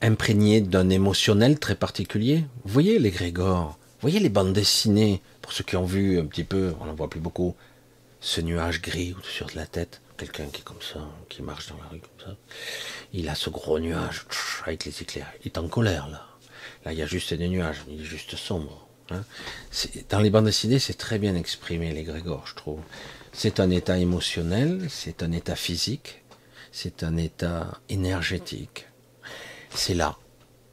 imprégnée d'un émotionnel très particulier. Vous voyez l'égrégore, vous voyez les bandes dessinées, pour ceux qui ont vu un petit peu, on n'en voit plus beaucoup, ce nuage gris au-dessus de la tête, quelqu'un qui est comme ça, qui marche dans la rue comme ça, il a ce gros nuage avec les éclairs, il est en colère là. Là, il y a juste des nuages, il est juste sombre. Hein. Dans les bandes dessinées, c'est très bien exprimé, les Grégor, je trouve. C'est un état émotionnel, c'est un état physique, c'est un état énergétique. C'est là.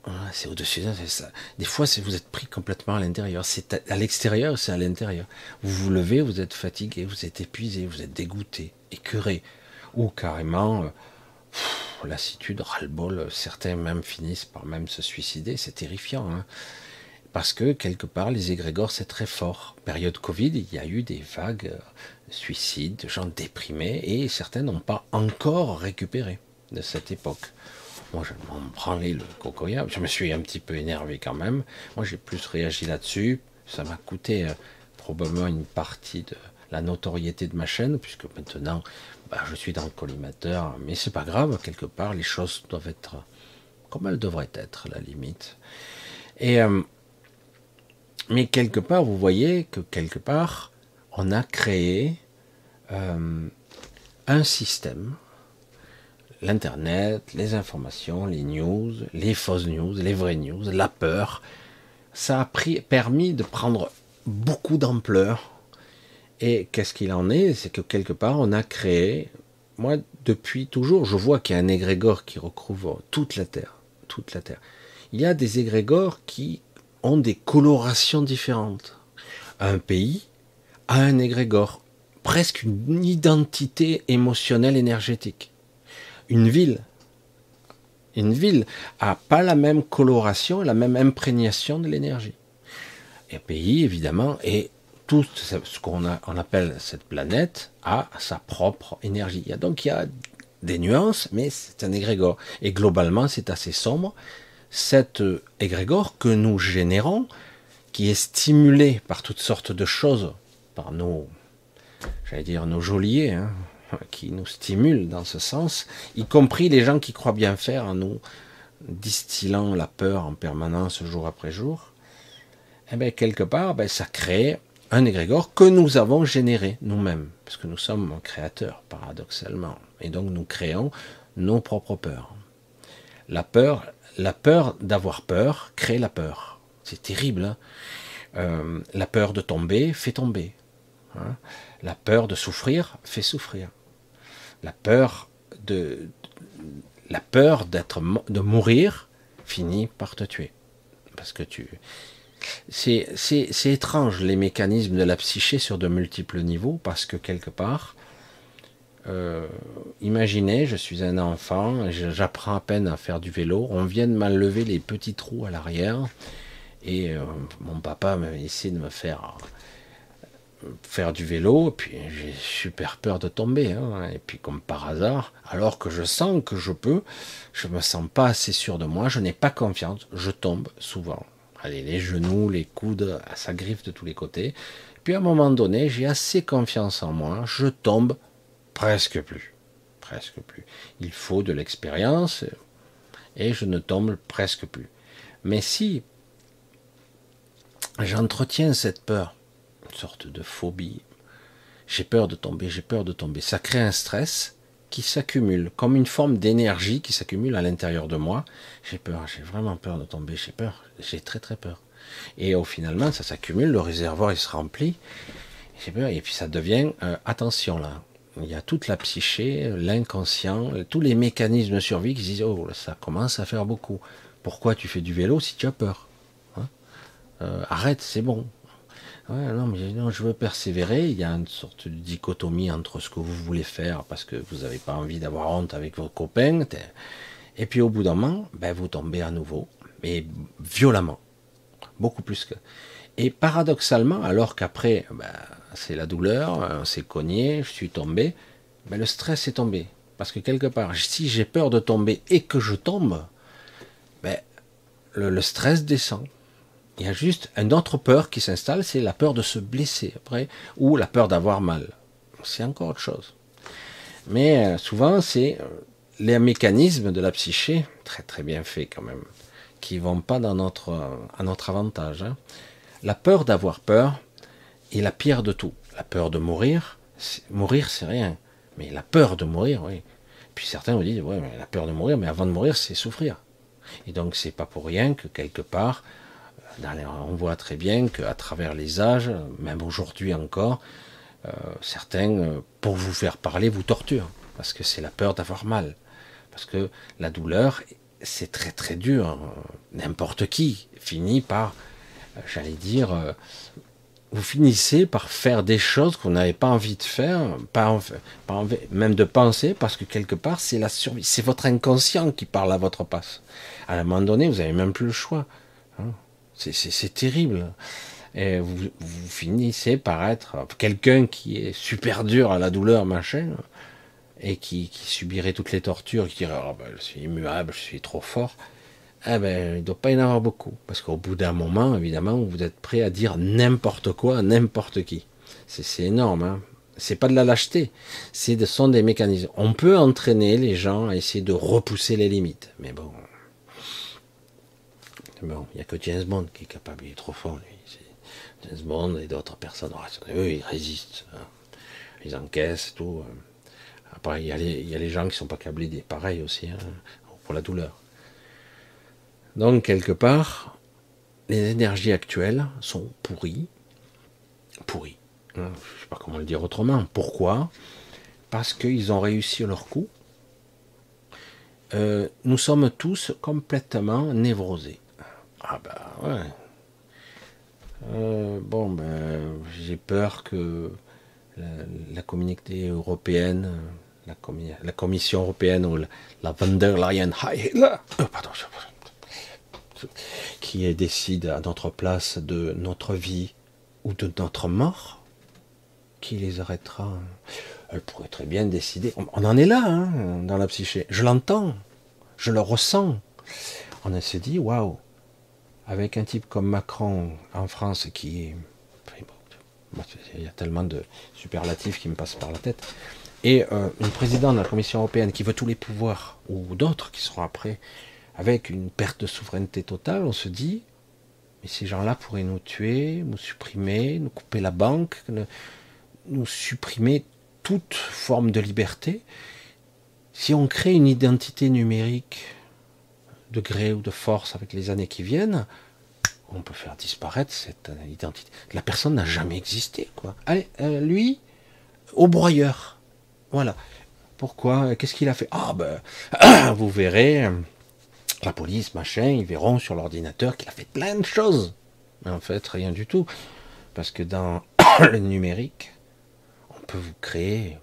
Hein, c'est au-dessus c'est ça. Des fois, vous êtes pris complètement à l'intérieur. C'est à, l'extérieur, c'est à l'intérieur. Vous vous levez, vous êtes fatigué, vous êtes épuisé, vous êtes dégoûté, écœuré. Ou carrément, euh, lassitude, ras-le-bol. Certains même finissent par même se suicider. C'est terrifiant. Hein parce que quelque part les égrégores c'est très fort. Période Covid, il y a eu des vagues de suicides, de gens déprimés, et certains n'ont pas encore récupéré de cette époque. Moi, je m'en branlais le cocoya. Je me suis un petit peu énervé quand même. Moi, j'ai plus réagi là-dessus. Ça m'a coûté euh, probablement une partie de notoriété de ma chaîne, puisque maintenant, bah, je suis dans le collimateur. Mais c'est pas grave. Quelque part, les choses doivent être comme elles devraient être, la limite. Et euh, mais quelque part, vous voyez que quelque part, on a créé euh, un système, l'Internet, les informations, les news, les fausses news, les vraies news, la peur. Ça a pris, permis de prendre beaucoup d'ampleur. Et qu'est-ce qu'il en est? C'est que quelque part, on a créé, moi, depuis toujours, je vois qu'il y a un égrégore qui recouvre toute la Terre. Toute la Terre. Il y a des égrégores qui ont des colorations différentes. Un pays a un égrégore, presque une identité émotionnelle énergétique. Une ville, une ville a pas la même coloration, la même imprégnation de l'énergie. Un pays, évidemment, et tout ce qu'on on appelle cette planète a sa propre énergie. Donc il y a des nuances, mais c'est un égrégore. Et globalement, c'est assez sombre cet égrégore que nous générons, qui est stimulé par toutes sortes de choses, par nos, j'allais dire, nos geôliers, hein, qui nous stimulent dans ce sens, y compris les gens qui croient bien faire en nous distillant la peur en permanence jour après jour, eh bien, quelque part, ben, ça crée un égrégore que nous avons généré nous-mêmes, parce que nous sommes créateurs, paradoxalement, et donc nous créons nos propres peurs. La peur, la peur d'avoir peur crée la peur. C'est terrible. Hein. Euh, la peur de tomber fait tomber. Hein. La peur de souffrir fait souffrir. La peur de la peur d'être de mourir finit par te tuer parce que tu c'est étrange les mécanismes de la psyché sur de multiples niveaux parce que quelque part euh, imaginez, je suis un enfant, j'apprends à peine à faire du vélo, on vient de m'enlever les petits trous à l'arrière, et euh, mon papa m'a essayé de me faire faire du vélo, et puis j'ai super peur de tomber, hein. et puis comme par hasard, alors que je sens que je peux, je me sens pas assez sûr de moi, je n'ai pas confiance, je tombe souvent. Allez, les genoux, les coudes, ça griffe de tous les côtés. Puis à un moment donné, j'ai assez confiance en moi, je tombe Presque plus. Presque plus. Il faut de l'expérience et je ne tombe presque plus. Mais si j'entretiens cette peur, une sorte de phobie, j'ai peur de tomber, j'ai peur de tomber, ça crée un stress qui s'accumule, comme une forme d'énergie qui s'accumule à l'intérieur de moi. J'ai peur, j'ai vraiment peur de tomber, j'ai peur, j'ai très très peur. Et au finalement, ça s'accumule, le réservoir il se remplit, j'ai peur, et puis ça devient, euh, attention là, il y a toute la psyché, l'inconscient, tous les mécanismes de survie qui disent oh ça commence à faire beaucoup. Pourquoi tu fais du vélo si tu as peur hein? Euh, Arrête, c'est bon. Non, mais je veux persévérer. Il y a une sorte de dichotomie entre ce que vous voulez faire parce que vous n'avez pas envie d'avoir honte avec vos copains. Et puis au bout d'un moment, ben, vous tombez à nouveau, mais violemment. Beaucoup plus que. Et paradoxalement, alors qu'après, ben, c'est la douleur, on s'est cogné, je suis tombé, mais le stress est tombé. Parce que quelque part, si j'ai peur de tomber et que je tombe, ben, le, stress descend. Il y a juste une autre peur qui s'installe, c'est la peur de se blesser après, ou la peur d'avoir mal. C'est encore autre chose. Mais euh, souvent, c'est euh, les mécanismes de la psyché, très très bien faits quand même, qui vont pas dans notre, euh, à notre avantage. Hein. La peur d'avoir peur est la pire de tout. La peur de mourir, mourir c'est rien. Mais la peur de mourir, oui. Puis certains me disent, ouais, mais la peur de mourir, mais avant de mourir, c'est souffrir. Et donc, c'est pas pour rien que quelque part, on voit très bien qu'à travers les âges, même aujourd'hui encore, euh, certains, euh, pour vous faire parler, vous torturent. Parce que c'est la peur d'avoir mal. Parce que la douleur, c'est très très dur. N'importe qui finit par, euh, j'allais dire, vous finissez par faire des choses qu'on n'avait pas envie de faire, même de penser, parce que quelque part, c'est la survie, c'est votre inconscient qui parle à votre passe. À un moment donné, vous n'avez même plus le choix. Hein. C'est terrible. Et vous, finissez par être quelqu'un qui est super dur à la douleur, machin, et qui, subirait toutes les tortures, qui dirait oh ben, Je suis immuable, je suis trop fort eh ben, il ne doit pas y en avoir beaucoup. Parce qu'au bout d'un moment, évidemment, vous êtes prêt à dire n'importe quoi à n'importe qui. C'est énorme. Hein c'est pas de la lâcheté. Ce sont des mécanismes. On peut entraîner les gens à essayer de repousser les limites. Mais bon. Bon, il n'y a que James Bond qui est capable. Il est trop fort, lui. James Bond et d'autres personnes. Eux, ils résistent. Hein. Ils encaissent, tout. Après, il y, a les, y a les gens qui sont pas câblés. Pareil aussi, hein, pour la douleur. Donc, quelque part, les énergies actuelles sont pourries. Pourries. Hein, je ne sais pas comment le dire autrement. Pourquoi? Parce qu'ils ont réussi leur coup. Euh, nous sommes tous complètement névrosés. Ah ben ouais. Euh, bon, ben, j'ai peur que la, communauté européenne, la, Commission européenne ou la, la van der Leyen, oh, qui décide à notre place de notre vie ou de notre mort, qui les arrêtera Elle pourrait très bien décider. On en est là, hein, dans la psyché. Je l'entends, je le ressens. On s'est dit, waouh, avec un type comme Macron en France qui est. Il y a tellement de superlatifs qui me passent par la tête. Et euh, une présidente de la Commission européenne qui veut tous les pouvoirs, ou d'autres qui seront après, avec une perte de souveraineté totale, on se dit, mais ces gens-là pourraient nous tuer, nous supprimer, nous couper la banque, nous supprimer toute forme de liberté. Si on crée une identité numérique de gré ou de force avec les années qui viennent, on peut faire disparaître cette identité. La personne n'a jamais existé, quoi. Allez, euh, lui, au broyeur. Voilà. Pourquoi Qu'est-ce qu'il a fait? Ah ben, vous verrez, la police, machin, ils verront sur l'ordinateur qu'il a fait plein de choses. Mais en fait, rien du tout. Parce que dans le numérique, on peut vous créer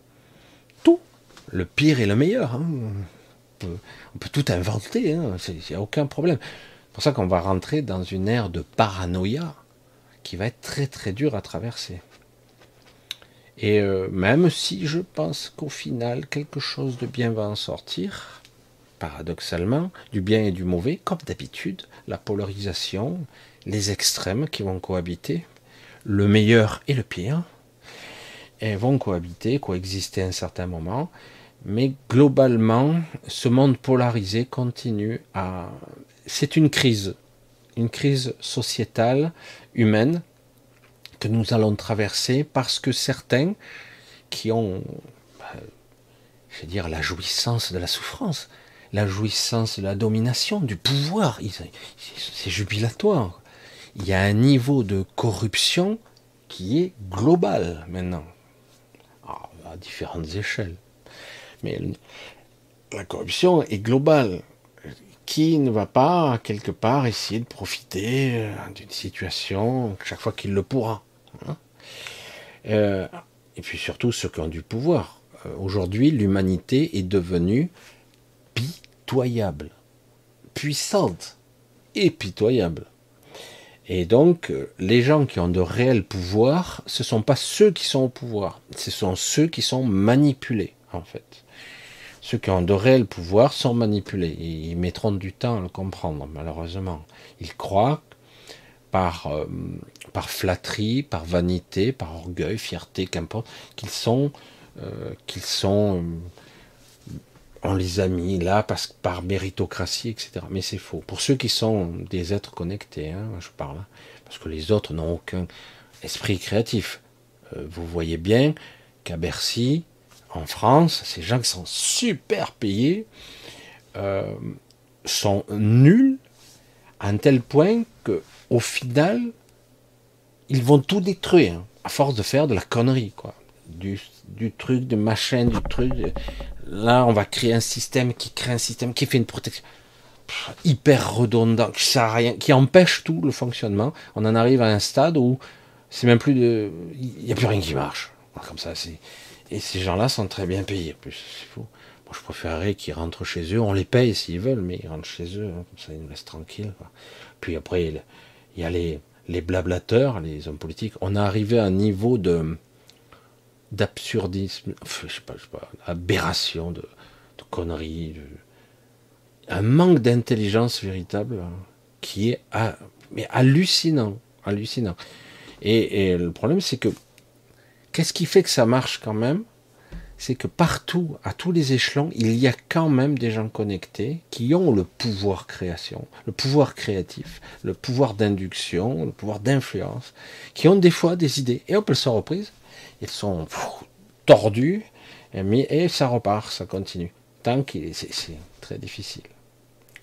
tout. Le pire et le meilleur. Hein. On, peut, tout inventer. Il n'y a aucun problème. C'est pour ça qu'on va rentrer dans une ère de paranoïa qui va être très très dure à traverser. Et euh, même si je pense qu'au final, quelque chose de bien va en sortir, paradoxalement, du bien et du mauvais, comme d'habitude, la polarisation, les extrêmes qui vont cohabiter, le meilleur et le pire, et vont cohabiter, coexister à un certain moment, mais globalement, ce monde polarisé continue à... C'est une crise, une crise sociétale, humaine, que nous allons traverser parce que certains qui ont, ben, je vais dire, la jouissance de la souffrance, la jouissance de la domination, du pouvoir. C'est jubilatoire. Il y a un niveau de corruption qui est global maintenant, à différentes échelles. Mais la corruption est globale. Qui ne va pas, quelque part, essayer de profiter euh, d'une situation chaque fois qu'il le pourra hein? Euh, Et puis surtout ceux qui ont du pouvoir. Euh, aujourd'hui, l'humanité est devenue pitoyable, puissante et pitoyable. Et donc, les gens qui ont de réels pouvoirs, ce ne sont pas ceux qui sont au pouvoir, ce sont ceux qui sont manipulés, en fait. Ceux qui ont de réels pouvoirs sont manipulés. Ils mettront du temps à le comprendre, malheureusement. Ils croient par, euh, par flatterie, par vanité, par orgueil, fierté, qu'importe, qu'ils sont, euh, qu'ils sont, euh, on les a mis là parce, par méritocratie, etc. Mais c'est faux. Pour ceux qui sont des êtres connectés, hein, je parle, hein, parce que les autres n'ont aucun esprit créatif. vous voyez bien qu'à Bercy, en France, ces gens qui sont super payés sont nuls à un tel point que au final, ils vont tout détruire à force de faire de la connerie, quoi. Du, truc, de machin, du truc. Là, on va créer un système qui crée un système qui fait une protection hyper redondant, qui qui empêche tout le fonctionnement. On en arrive à un stade où c'est même plus de, il n'y a plus rien qui marche. Comme ça, c'est. Et ces gens-là sont très bien payés. plus, c'est fou. Moi, je préférerais qu'ils rentrent chez eux. On les paye s'ils veulent, mais ils rentrent chez eux. Hein, comme ça, ils nous laissent tranquilles. Puis après, il y a les, les blablateurs, les hommes politiques, on est arrivé à un niveau de d'absurdisme, pas, je sais pas, aberration, de, de conneries, un manque d'intelligence véritable hein, qui est mais hallucinant, hallucinant. et le problème, c'est que qu'est-ce qui fait que ça marche quand même? C'est que partout, à tous les échelons, il y a quand même des gens connectés qui ont le pouvoir création, le pouvoir créatif, le pouvoir d'induction, le pouvoir d'influence, qui ont des fois des idées, et hop, elles sont reprises, elles sont tordues, et ça repart, ça continue. Tant que c'est très difficile.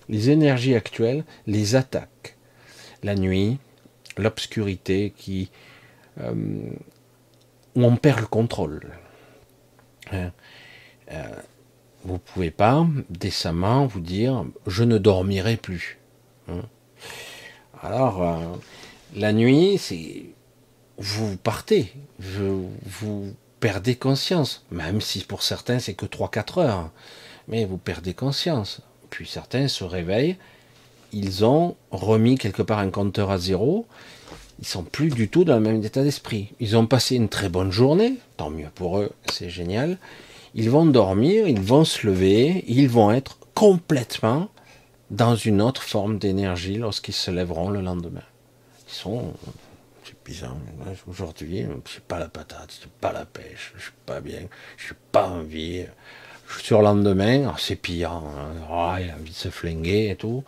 Les énergies actuelles les attaquent. La nuit, l'obscurité qui... Euh, on perd le contrôle. Euh, euh, vous ne pouvez pas décemment vous dire je ne dormirai plus. Hein. Alors, euh, la nuit, c'est vous partez, vous perdez conscience, même si pour certains c'est que 3-4 heures, mais vous perdez conscience. Puis certains se réveillent, ils ont remis quelque part un compteur à zéro, ils sont plus du tout dans le même état d'esprit. Ils ont passé une très bonne journée, tant mieux pour eux, c'est génial. Ils vont dormir, ils vont se lever, ils vont être complètement dans une autre forme d'énergie lorsqu'ils se lèveront le lendemain. Ils sont, c'est bizarre, aujourd'hui, je suis pas la patate, je pas la pêche, je suis pas bien, je suis pas envie. Sur le lendemain, c'est pire, hein. oh, il a envie de se flinguer et tout.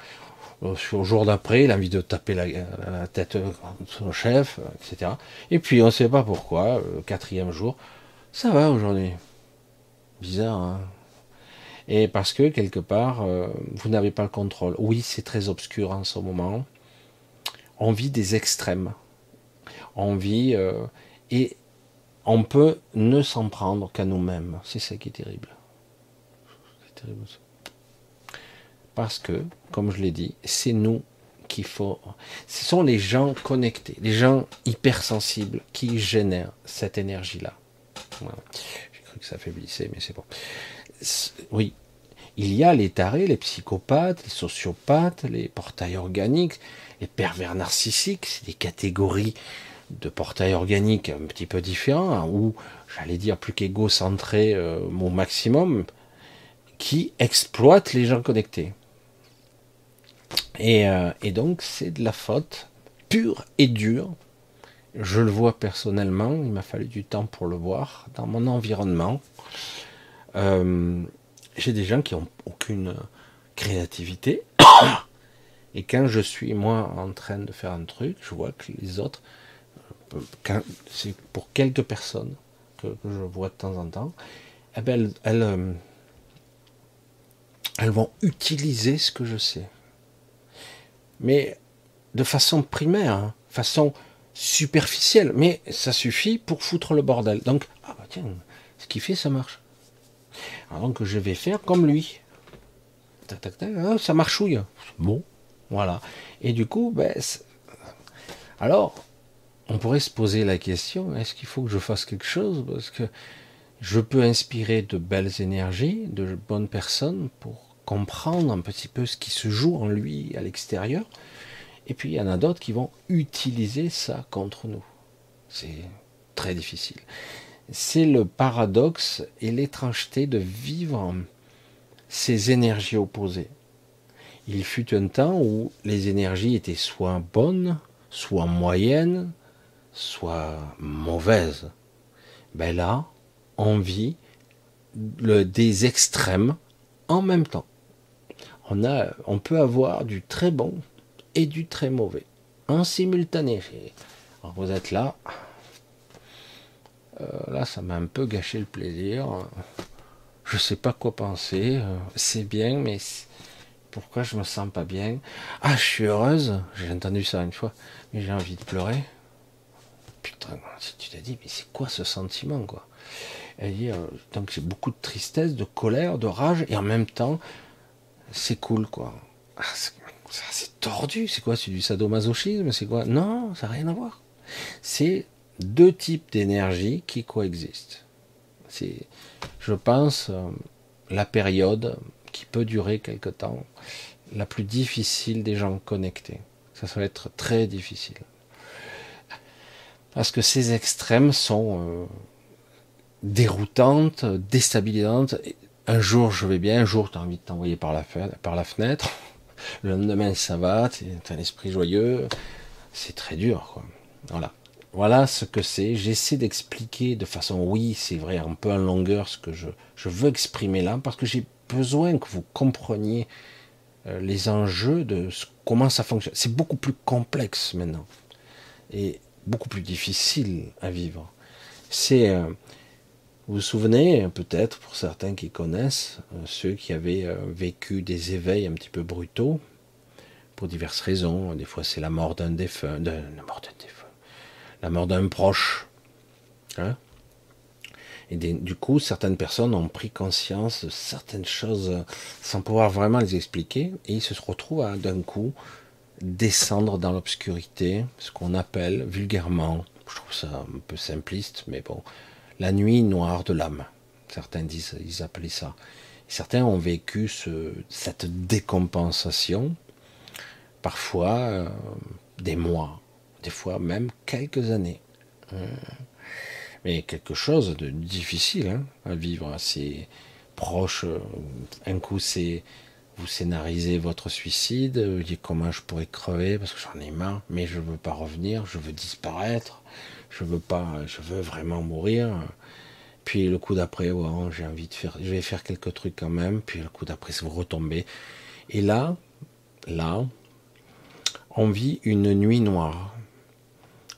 Au jour d'après, il a envie de taper la, tête de son chef, etc. Et puis on ne sait pas pourquoi, le quatrième jour, ça va aujourd'hui. Bizarre, hein Et parce que quelque part, euh, vous n'avez pas le contrôle. Oui, c'est très obscur en ce moment. On vit des extrêmes. On vit euh, et on peut ne s'en prendre qu'à nous-mêmes. C'est ça qui est terrible. C'est terrible. Parce que, comme je l'ai dit, c'est nous qu'il faut. Ce sont les gens connectés, les gens hypersensibles qui génèrent cette énergie-là. J'ai cru que ça faiblissait, mais c'est bon. Oui, il y a les tarés, les psychopathes, les sociopathes, les portails organiques, les pervers narcissiques, c'est des catégories de portails organiques un petit peu différents, hein, ou j'allais dire plus qu'égocentrés euh, au maximum, qui exploitent les gens connectés. Euh, et, donc, c'est de la faute pure et dure. Je le vois personnellement, il m'a fallu du temps pour le voir dans mon environnement. Euh, j'ai des gens qui n'ont aucune créativité. Et quand je suis moi en train de faire un truc, je vois que les autres, c'est pour quelques personnes que, je vois de temps en temps, eh ben, euh, elles vont utiliser ce que je sais mais de façon primaire, hein, façon superficielle, mais ça suffit pour foutre le bordel. Donc, ah bah tiens, ce qu'il fait, ça marche. Alors donc je vais faire comme lui. Tac, tac, tac, ah, ça marchouille. Bon, voilà. Et du coup, ben, alors, on pourrait se poser la question, est-ce qu'il faut que je fasse quelque chose? Parce que je peux inspirer de belles énergies, de bonnes personnes pour comprendre un petit peu ce qui se joue en lui à l'extérieur. Et puis il y en a d'autres qui vont utiliser ça contre nous. C'est très difficile. C'est le paradoxe et l'étrangeté de vivre ces énergies opposées. Il fut un temps où les énergies étaient soit bonnes, soit moyennes, soit mauvaises. Ben là, on vit le, des extrêmes en même temps. On, peut avoir du très bon et du très mauvais en simultané. Alors vous êtes là. Euh, là, ça m'a un peu gâché le plaisir. Je sais pas quoi penser. Euh, c'est bien, mais pourquoi je me sens pas bien? Ah, je suis heureuse. J'ai entendu ça une fois, mais j'ai envie de pleurer. Putain, tu t'es dit, mais c'est quoi ce sentiment, quoi? Euh, donc j'ai beaucoup de tristesse, de colère, de rage, et en même temps, c'est cool, quoi. Ah, c'est tordu, c'est quoi C'est du sadomasochisme C'est quoi? Non, ça n'a rien à voir. C'est deux types d'énergie qui coexistent. C'est, je pense, euh, la période qui peut durer quelque temps, la plus difficile des gens connectés. Ça, va être très difficile. Parce que ces extrêmes sont euh, déroutantes, déstabilisantes. Un jour je vais bien, un jour tu as envie de t'envoyer par la, fenêtre. Le lendemain ça va, tu as l'esprit joyeux. C'est très dur. Voilà. Ce que c'est. J'essaie d'expliquer de façon, oui, c'est vrai, un peu en longueur ce que je, veux exprimer là, parce que j'ai besoin que vous compreniez euh, les enjeux de comment ça fonctionne. C'est beaucoup plus complexe maintenant et beaucoup plus difficile à vivre. C'est, euh, vous vous souvenez peut-être pour certains qui connaissent euh, ceux qui avaient vécu des éveils un petit peu brutaux pour diverses raisons. Des fois c'est la mort d'un défunt, la mort d'un défunt, la mort d'un proche. Hein et du coup, certaines personnes ont pris conscience de certaines choses sans pouvoir vraiment les expliquer, et ils se retrouvent d'un coup descendre dans l'obscurité, ce qu'on appelle vulgairement, je trouve ça un peu simpliste, mais bon, la nuit noire de l'âme. Certains disent, ils appelaient ça. certains ont vécu ce, cette décompensation, parfois euh, des mois, des fois même quelques années. Euh, mais quelque chose de difficile hein, à vivre. assez proche. Euh, un coup, c'est vous scénarisez votre suicide, vous dites comment je pourrais crever parce que j'en ai marre, mais je veux pas revenir, je veux disparaître, je veux pas, je veux vraiment mourir. Puis le coup d'après, ouais, j'ai envie de faire, je vais faire quelques trucs quand même. Puis le coup d'après, vous retombez. Et là, là, on vit une nuit noire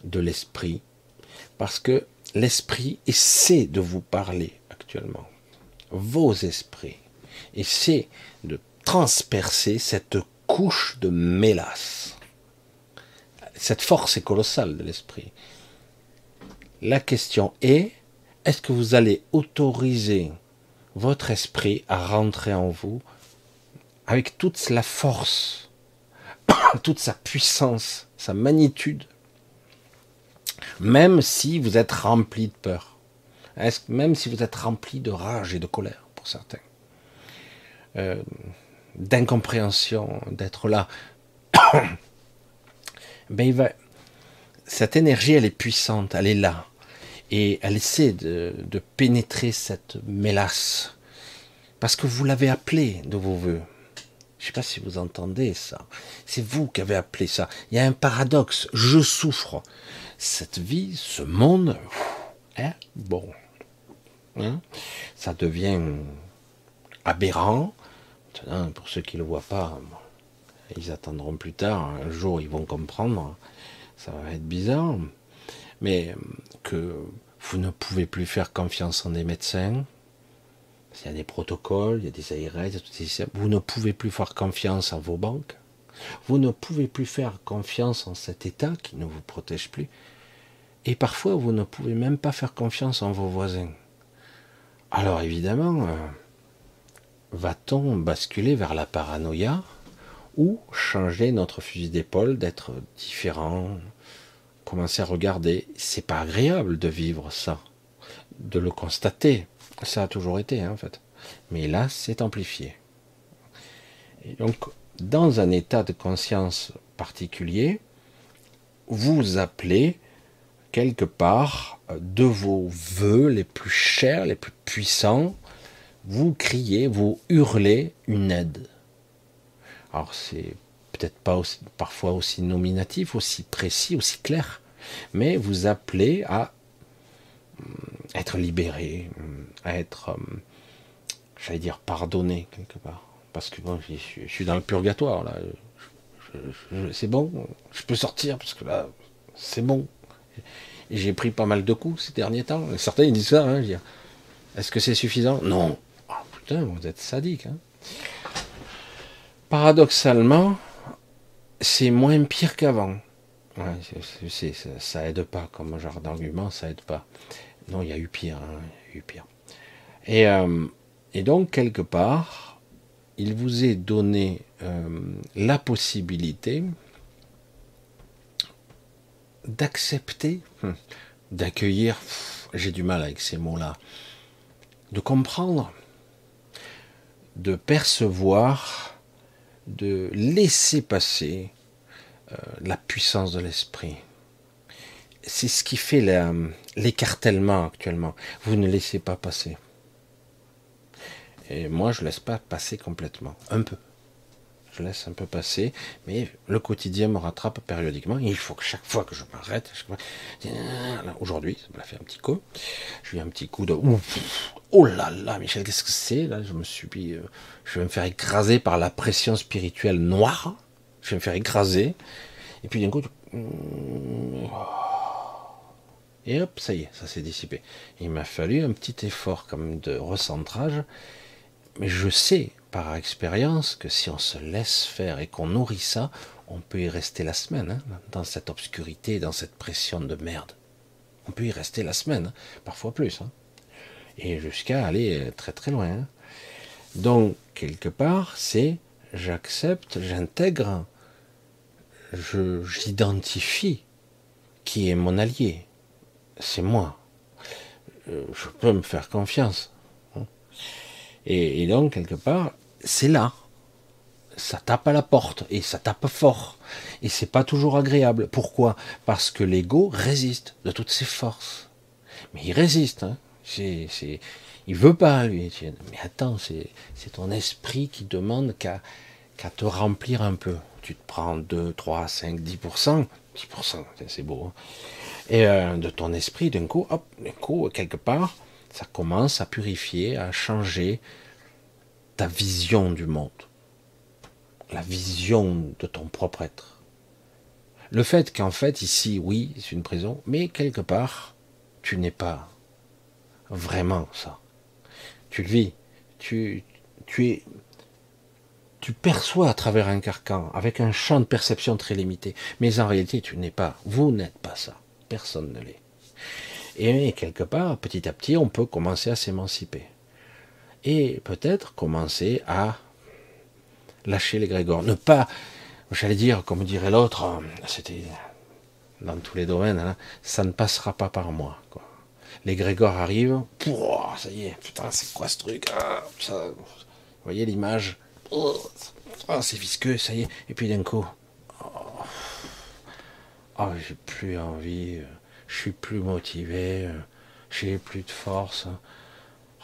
de l'esprit parce que l'esprit essaie de vous parler actuellement. Vos esprits essaient de transpercer cette couche de mélasse. Cette force est colossale de l'esprit. La question est, est-ce que vous allez autoriser votre esprit à rentrer en vous avec toute la force, toute sa puissance, sa magnitude même si vous êtes rempli de peur, même si vous êtes rempli de rage et de colère pour certains, euh, d'incompréhension, d'être là, ben cette énergie, elle est puissante, elle est là, et elle essaie de, pénétrer cette mélasse, parce que vous l'avez appelé de vos voeux. Je ne sais pas si vous entendez ça. C'est vous qui avez appelé ça. Il y a un paradoxe. Je souffre cette vie, ce monde, hein, bon, hein, ça devient aberrant. pour ceux qui ne le voient pas, ils attendront plus tard, un jour ils vont comprendre, ça va être bizarre, mais que vous ne pouvez plus faire confiance en des médecins, il y a des protocoles, il y a des ARS, vous ne pouvez plus faire confiance en vos banques, vous ne pouvez plus faire confiance en cet État qui ne vous protège plus. Et parfois, vous ne pouvez même pas faire confiance en vos voisins. Alors évidemment, euh, va-t-on basculer vers la paranoïa ou changer notre fusil d'épaule, d'être différent, commencer à regarder C'est pas agréable de vivre ça, de le constater. Ça a toujours été, hein, en fait. Mais là, c'est amplifié. Et donc, dans un état de conscience particulier, vous appelez quelque part de vos voeux les plus chers, les plus puissants, vous criez, vous hurlez une aide. Alors c'est peut-être pas parfois aussi nominatif, aussi précis, aussi clair, mais vous appelez à hum, être libéré, hum, à être, hum, j'allais dire, pardonné quelque part. Parce que bon, je, suis dans le purgatoire là. c'est bon, je peux sortir parce que là, c'est bon. J'ai pris pas mal de coups ces derniers temps. Certains disent ça. Hein, Est-ce que c'est suffisant? Non. Oh, putain, vous êtes sadique. Hein. Paradoxalement, c'est moins pire qu'avant. Ouais, ça, aide pas comme genre d'argument, ça aide pas. Non, il y a eu pire, hein, eu pire. Et, euh, et, donc quelque part, il vous est donné euh, la possibilité d'accepter, hum, d'accueillir. J'ai du mal avec ces mots-là, de comprendre, de percevoir de laisser passer la puissance de l'esprit. C'est ce qui fait l'écartèlement actuellement. Vous ne laissez pas passer. Et moi, je ne laisse pas passer complètement. Un peu je laisse un peu passer, mais le quotidien me rattrape périodiquement. il faut que chaque fois que je m'arrête, aujourd'hui, ça m'a fait un petit coup, j'ai eu un petit coup de oh là là, Michel, qu'est-ce que c'est là? Je me suis, euh, je vais me faire écraser par la pression spirituelle noire. Je vais me faire écraser, et puis d'un coup, et hop, ça y est, ça s'est dissipé. Il m'a fallu un petit effort comme de recentrage, mais je sais par expérience que si on se laisse faire et qu'on nourrit ça, on peut y rester la semaine, hein, dans cette obscurité, dans cette pression de merde. On peut y rester la semaine, hein, parfois plus, hein, et jusqu'à aller très très loin. Donc, quelque part, c'est j'accepte, j'intègre, j'identifie qui est mon allié. C'est moi. Euh, je peux me faire confiance. et, donc, quelque part, c'est là. Ça tape à la porte et ça tape fort. Et c'est pas toujours agréable. Pourquoi? Parce que l'ego résiste de toutes ses forces. Mais il résiste. Hein. C'est, il veut pas, lui. Mais attends, c'est ton esprit qui demande qu'à, qu'à te remplir un peu. Tu te prends 2, 3, 5, 10%. 10%, c'est beau. Hein. et euh, de ton esprit, d'un coup, hop, d'un coup, quelque part, ça commence à purifier, à changer, ta vision du monde, la vision de ton propre être. Le fait qu'en fait, ici, oui, c'est une prison, mais quelque part, tu n'es pas vraiment ça. Tu le vis, tu, tu es, tu perçois à travers un carcan, avec un champ de perception très limité, mais en réalité, tu n'es pas, vous n'êtes pas ça. Personne ne l'est. Et quelque part, petit à petit, on peut commencer à s'émanciper et peut-être commencer à lâcher les grégores. Ne pas, j'allais dire, comme dirait l'autre, c'était dans tous les domaines, hein, ça ne passera pas par moi. Les grégores arrivent, ça y est, putain, c'est quoi ce truc ah, Vous voyez l'image ah, C'est visqueux, ça y est. Et puis d'un coup, oh, oh, j'ai plus envie, je suis plus motivé, j'ai plus de force.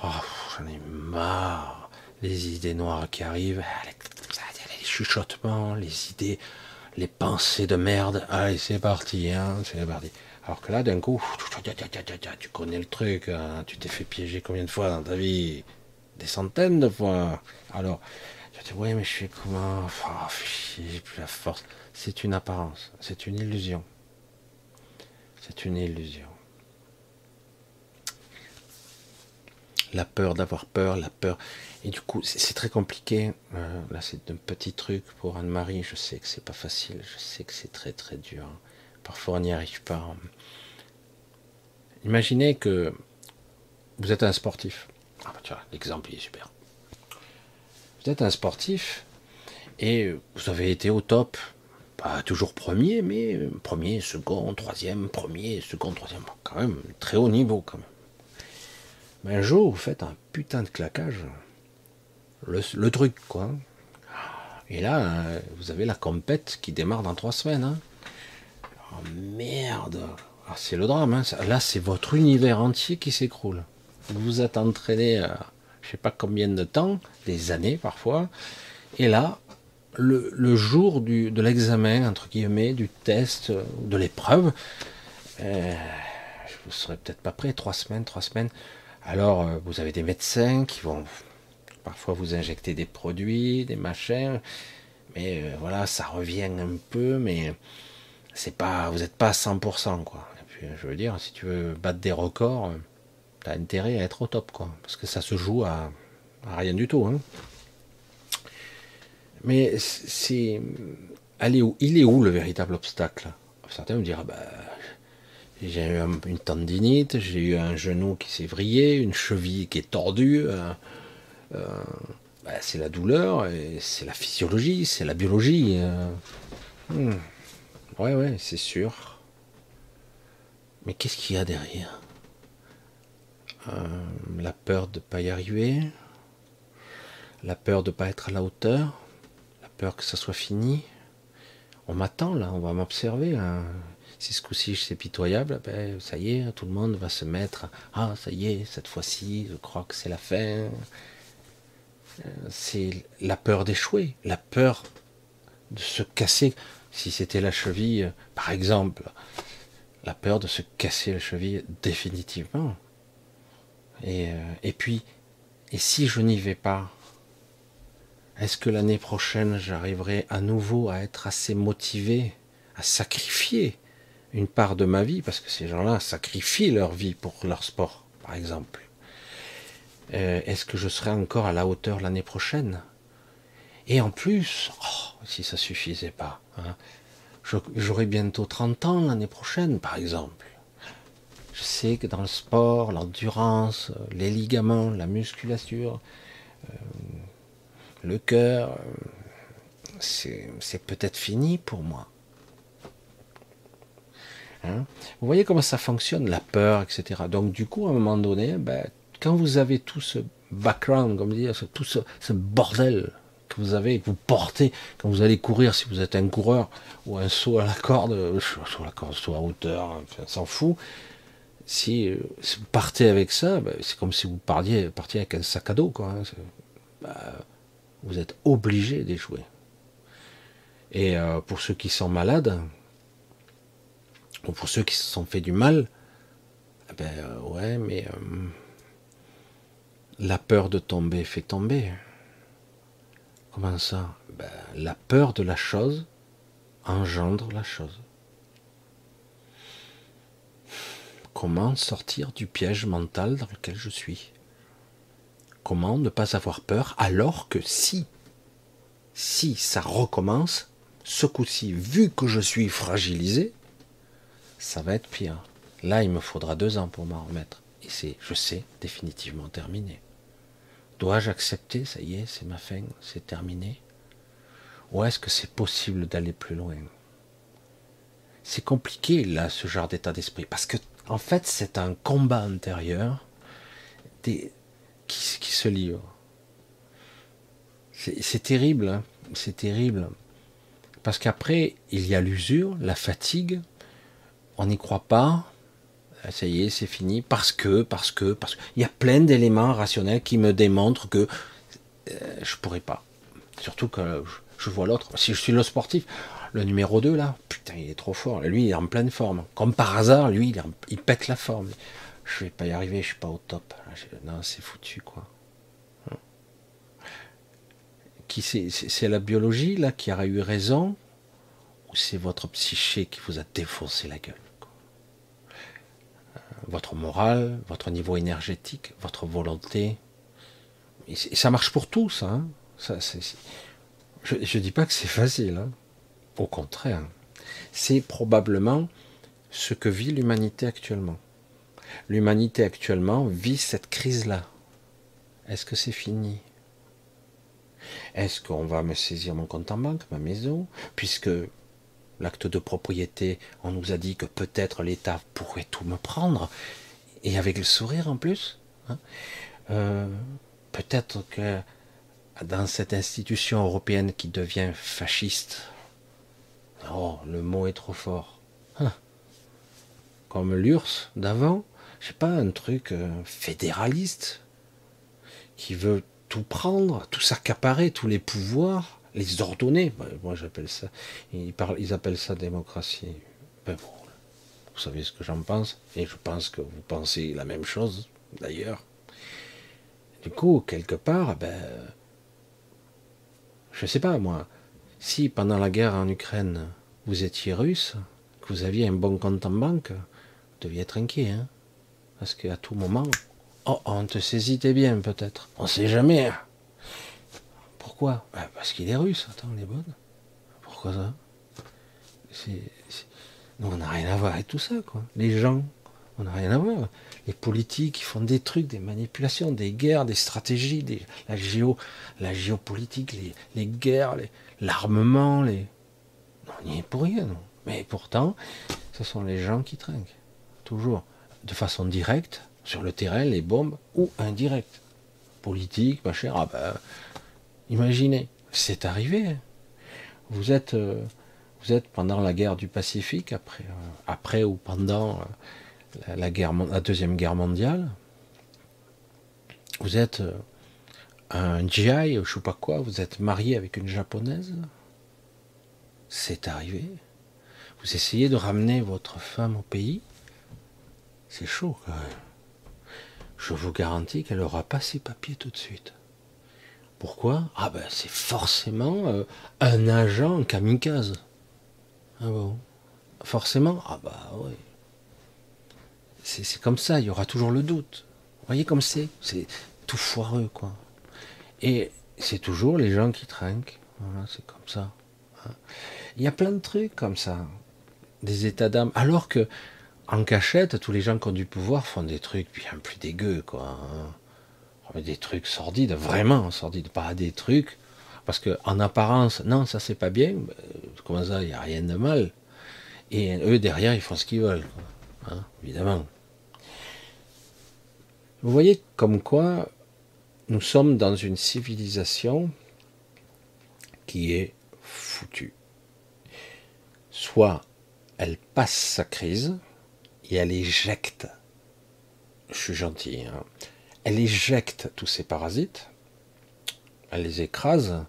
Oh, j'en ai marre. Les idées noires qui arrivent, les chuchotements, les idées, les pensées de merde. Allez, c'est parti, hein, c'est parti. Alors que là, d'un coup, tu connais le truc, hein, tu t'es fait piéger combien de fois dans ta vie? Des centaines de fois. Alors, dis, oui, mais je suis comment? Oh, J'ai plus la force. C'est une apparence, c'est une illusion. C'est une illusion. la peur d'avoir peur, la peur. Et du coup, c'est très compliqué. Euh, là, c'est un petit truc pour Anne-Marie. Je sais que c'est pas facile. Je sais que c'est très très dur. Parfois, on n'y arrive pas. Imaginez que vous êtes un sportif. Ah bah, vois, l'exemple est super. Vous êtes un sportif et vous avez été au top. Pas toujours premier, mais premier, second, troisième, premier, second, troisième. Quand même, très haut niveau quand même. Mais un jour, vous faites un putain de claquage. Le, truc, quoi. Et là, euh, vous avez la compète qui démarre dans trois semaines. Hein. Oh merde ah, C'est le drame. Hein. Là, c'est votre univers entier qui s'écroule. Vous vous êtes entraîné, à, je sais pas combien de temps, des années parfois. Et là, le, jour du, de l'examen, entre guillemets, du test, de l'épreuve, euh, vous serez peut-être pas prêt, trois semaines, trois semaines. Alors, euh, vous avez des médecins qui vont parfois vous injecter des produits, des machins, mais euh, voilà, ça revient un peu, mais c'est pas, vous n'êtes pas à 100%, quoi. Et puis, je veux dire, si tu veux battre des records, tu as intérêt à être au top, quoi, parce que ça se joue à, rien du tout, hein. Mais c'est, allez où, il est où le véritable obstacle? Certains me diront, bah, j'ai eu une tendinite, j'ai eu un genou qui s'est vrillé, une cheville qui est tordue. Euh, euh, bah, c'est la douleur, c'est la physiologie, c'est la biologie. Euh. Hmm. Ouais, ouais, c'est sûr. Mais qu'est-ce qu'il y a derrière? La peur de ne pas y arriver, la peur de ne pas être à la hauteur, la peur que ça soit fini. On m'attend là, on va m'observer. Hein si ce coup-ci c'est pitoyable, ben, ça y est, tout le monde va se mettre, ah ça y est, cette fois-ci, je crois que c'est la fin. Euh, c'est la peur d'échouer, la peur de se casser. Si c'était la cheville, par exemple, la peur de se casser la cheville définitivement. Et, euh, et puis, et si je n'y vais pas, est-ce que l'année prochaine j'arriverai à nouveau à être assez motivé, à sacrifier une part de ma vie, parce que ces gens-là sacrifient leur vie pour leur sport, par exemple. Euh, est-ce que je serai encore à la hauteur l'année prochaine? Et en plus, oh, si ça suffisait pas, hein, j'aurai bientôt 30 ans l'année prochaine, par exemple. Je sais que dans le sport, l'endurance, les ligaments, la musculature, euh, le cœur, euh, c'est peut-être fini pour moi. Hein? vous voyez comment ça fonctionne, la peur, etc. Donc du coup, à un moment donné, ben, quand vous avez tout ce background, comme dire, tout ce, bordel que vous avez, que vous portez quand vous allez courir, si vous êtes un coureur ou un saut à la corde, euh, sur la corde, saut à hauteur, enfin, s'en fout. Si, euh, vous partez avec ça, ben, c'est comme si vous partiez, avec un sac à dos. Hein. Ben, vous êtes obligé d'échouer. Et euh, pour ceux qui sont malades, pour ceux qui se sont fait du mal, eh ben euh, ouais, mais la peur de tomber fait tomber. Comment ça? Ben, La peur de la chose engendre la chose. Comment sortir du piège mental dans lequel je suis? Comment ne pas avoir peur alors que si, si ça recommence, ce coup-ci, vu que je suis fragilisé, ça va être pire. Là, il me faudra deux ans pour m'en remettre. Et c'est, je sais, définitivement terminé. Dois-je accepter, ça y est, c'est ma fin, c'est terminé? Ou est-ce que c'est possible d'aller plus loin? C'est compliqué, là, ce genre d'état d'esprit, parce que, en fait, c'est un combat intérieur qui, se livre. C'est terrible, hein c'est terrible. Parce qu'après, il y a l'usure, la fatigue, on n'y croit pas, euh, ça y est, c'est fini, parce que, parce que, parce que. Il y a plein d'éléments rationnels qui me démontrent que euh, je pourrais pas. Surtout que je, vois l'autre. Si je suis le sportif, le numéro 2 là, putain, il est trop fort. Lui, il est en pleine forme. Comme par hasard, lui, il, pète la forme. Je vais pas y arriver, je suis pas au top. Non, c'est foutu, quoi. Qui c'est la biologie là qui aurait eu raison? Ou c'est votre psyché qui vous a défoncé la gueule votre morale, votre niveau énergétique, votre volonté. Et, ça marche pour tous. Hein. Ça, je ne dis pas que c'est facile. Hein. Au contraire, c'est probablement ce que vit l'humanité actuellement. L'humanité actuellement vit cette crise-là. Est-ce que c'est fini? Est-ce qu'on va me saisir mon compte en banque, ma maison, puisque l'acte de propriété, on nous a dit que peut-être l'État pourrait tout me prendre, et avec le sourire en plus. Hein. Euh, peut-être que dans cette institution européenne qui devient fasciste. Oh, le mot est trop fort. Hein. Comme l'URSS d'avant, je sais pas, un truc euh, fédéraliste qui veut tout prendre, tout s'accaparer, tous les pouvoirs, les ordonner. Ben, moi, j'appelle ça. Ils, ils appellent ça démocratie. Ben, vous savez ce que j'en pense, et je pense que vous pensez la même chose, d'ailleurs. Du coup, quelque part, ben, je sais pas moi, si pendant la guerre en Ukraine, vous étiez russe, que vous aviez un bon compte en banque, vous deviez être inquiet, hein parce qu'à tout moment, oh, on te saisitait bien peut-être. On sait jamais. Hein. Pourquoi? Ben, Parce qu'il est russe. Attends, il est bonne. Pourquoi ça? Nous, on n'a rien à voir avec tout ça, quoi. Les gens, on n'a rien à voir. Les politiques, ils font des trucs, des manipulations, des guerres, des stratégies, la, géo, la géopolitique, les, les guerres, l'armement, les... On n'y est pour rien, non. Mais pourtant, ce sont les gens qui trinquent. Toujours de façon directe sur le terrain les bombes ou indirectes. Politique, machin, ah ben, imaginez, c'est arrivé. Vous êtes, euh, vous êtes pendant la guerre du Pacifique, après, euh, après ou pendant euh, la, guerre, la deuxième guerre mondiale. Vous êtes un GI, je sais pas quoi, vous êtes marié avec une japonaise? C'est arrivé. Vous essayez de ramener votre femme au pays? C'est chaud quand même. Je vous garantis qu'elle aura pas ses papiers tout de suite. Pourquoi? Ah ben c'est forcément euh, un agent kamikaze. Ah bon? Forcément? Ah bah oui. C'est comme ça, il y aura toujours le doute. Vous voyez comme c'est? C'est tout foireux quoi. Et c'est toujours les gens qui trinquent. Voilà, c'est comme ça. Hein. Il y a plein de trucs comme ça. Des états d'âme. Alors que en cachette, tous les gens qui ont du pouvoir font des trucs bien plus dégueux, quoi. Hein. Des trucs sordides, vraiment sordides, pas des trucs. Parce que en apparence, non, ça c'est pas bien. Comment ça, il n'y a rien de mal. Et eux derrière, ils font ce qu'ils veulent, hein, évidemment. Vous voyez comme quoi nous sommes dans une civilisation qui est foutue. Soit elle passe sa crise, et elle éjecte, je suis gentil, hein, elle éjecte tous ces parasites, elle les écrase,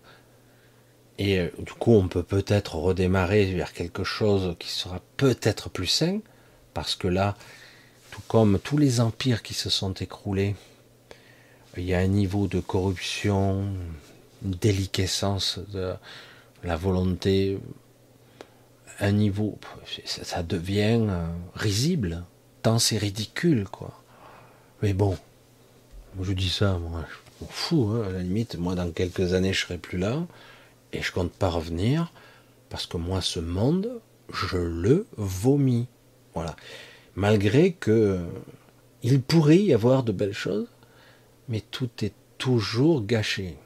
et euh, du coup on peut peut-être redémarrer vers quelque chose qui sera peut-être plus sain, parce que là, tout comme tous les empires qui se sont écroulés, il y a un niveau de corruption, une déliquescence de la volonté un niveau, ça, devient euh, risible, tant c'est ridicule, quoi. Mais bon, je dis ça, moi, je m'en fous, hein, à la limite, moi, dans quelques années, je serai plus là, et je compte pas revenir, parce que moi, ce monde, je le vomis. Voilà. Malgré que il pourrait y avoir de belles choses, mais tout est toujours gâché.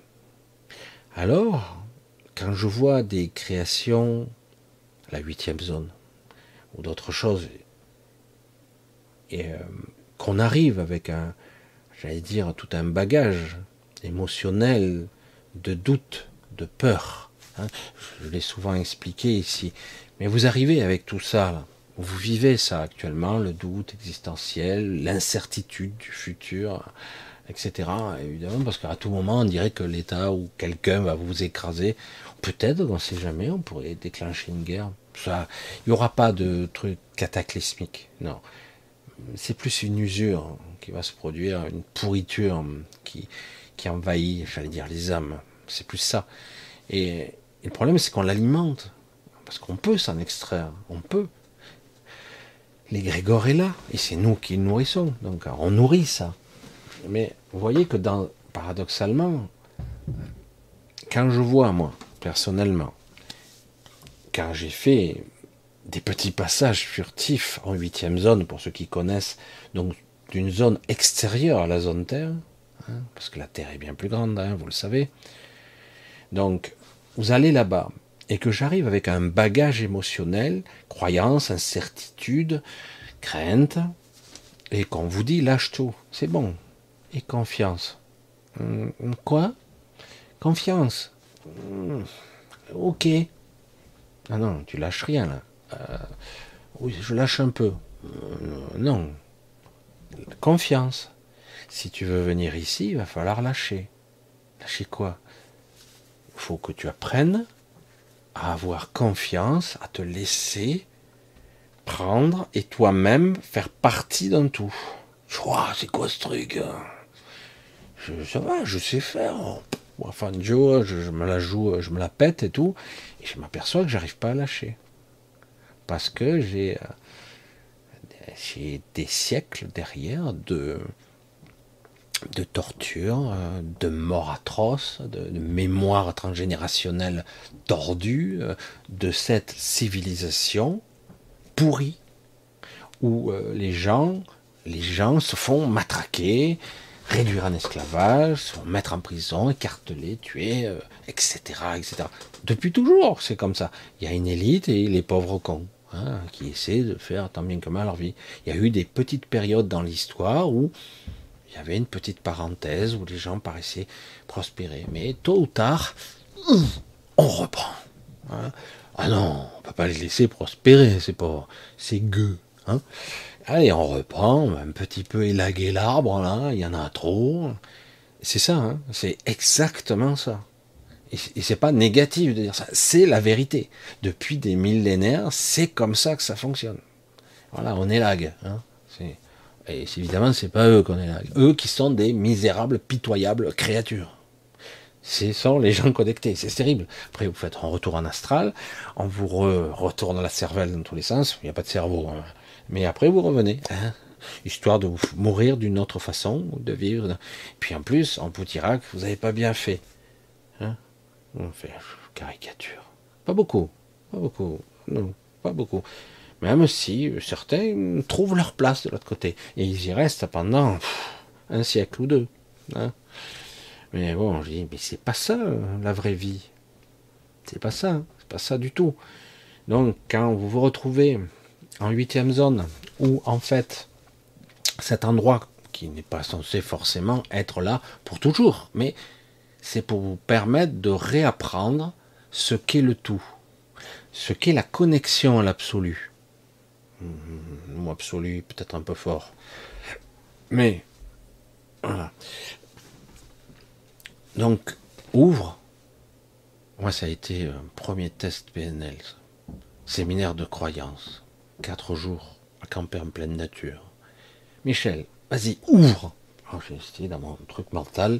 Alors, quand je vois des créations la huitième zone, ou d'autres choses, et euh, qu'on arrive avec un, j'allais dire, tout un bagage émotionnel de doute, de peur. Hein. Je l'ai souvent expliqué ici. Mais vous arrivez avec tout ça, vous vivez ça actuellement, le doute existentiel, l'incertitude du futur, etc. Évidemment, parce qu'à tout moment, on dirait que l'État ou quelqu'un va vous écraser. Peut-être, on ne sait jamais, on pourrait déclencher une guerre il n'y aura pas de truc cataclysmique. Non. C'est plus une usure qui va se produire, une pourriture qui, qui envahit, j'allais dire, les âmes. C'est plus ça. Et, le problème, c'est qu'on l'alimente. Parce qu'on peut s'en extraire. On peut. L'égrégore est là. Et c'est nous qui le nourrissons. Donc, on nourrit ça. Mais vous voyez que dans, paradoxalement, quand je vois, moi, personnellement, car j'ai fait des petits passages furtifs en huitième zone, pour ceux qui connaissent, donc d'une zone extérieure à la zone Terre, hein, parce que la Terre est bien plus grande, hein, vous le savez. Donc, vous allez là-bas, et que j'arrive avec un bagage émotionnel, croyance, incertitude, crainte, et qu'on vous dit lâche tout, c'est bon, et confiance. Hum, quoi? Confiance? Hmm. Ok. Ah non, tu lâches rien là. Euh, oui, je lâche un peu. Euh, non. Confiance. Si tu veux venir ici, il va falloir lâcher. Lâcher quoi? Il faut que tu apprennes à avoir confiance, à te laisser prendre et toi-même faire partie d'un tout. c'est quoi ce truc hein? Je, Ça va, je sais faire. Enfin, je, me la joue, je me la pète et tout, et je m'aperçois que j'arrive pas à lâcher. Parce que j'ai euh, des siècles derrière de, de torture, euh, de mort atroce, de, de mémoire transgénérationnelle tordue, euh, de cette civilisation pourrie, où les gens, les gens se font matraquer, réduire en esclavage, se mettre en prison, écarteler, tuer, etc., etc. Depuis toujours, c'est comme ça. Il y a une élite et les pauvres cons hein, qui essaient de faire tant bien que mal leur vie. Il y a eu des petites périodes dans l'histoire où il y avait une petite parenthèse où les gens paraissaient prospérer. Mais tôt ou tard, on reprend. Hein. Ah non, on peut pas les laisser prospérer, c'est pas, c'est gueux. Hein. Allez, on reprend, un petit peu élaguer l'arbre, là, il y en a trop. C'est ça, hein, c'est exactement ça. Et c'est pas négatif de dire ça, c'est la vérité. Depuis des millénaires, c'est comme ça que ça fonctionne. Voilà, on élague. Hein. Et évidemment, c'est pas eux qu'on élague. Eux qui sont des misérables, pitoyables créatures. Ce sont les gens connectés, c'est terrible. Après, vous faites un retour en astral, on vous retourne la cervelle dans tous les sens, il n'y a pas de cerveau. Mais après, vous revenez, hein, histoire de vous mourir d'une autre façon, de vivre. Puis en plus, on vous dira que vous n'avez pas bien fait. Hein on fait caricature. Pas beaucoup, pas beaucoup, non, pas beaucoup. Même si certains trouvent leur place de l'autre côté. Et ils y restent pendant un siècle ou deux. Hein. Mais bon, je dis, mais c'est pas ça la vraie vie. C'est pas ça, c'est pas ça du tout. Donc quand vous vous retrouvez en huitième zone, où en fait cet endroit qui n'est pas censé forcément être là pour toujours, mais c'est pour vous permettre de réapprendre ce qu'est le tout, ce qu'est la connexion à l'absolu. Le mot absolu peut-être un peu fort. Mais, voilà. Donc, ouvre. Moi, ça a été un premier test PNL. Séminaire de croyance. Quatre jours à camper en pleine nature. Michel, vas-y, ouvre. J'ai essayé dans mon truc mental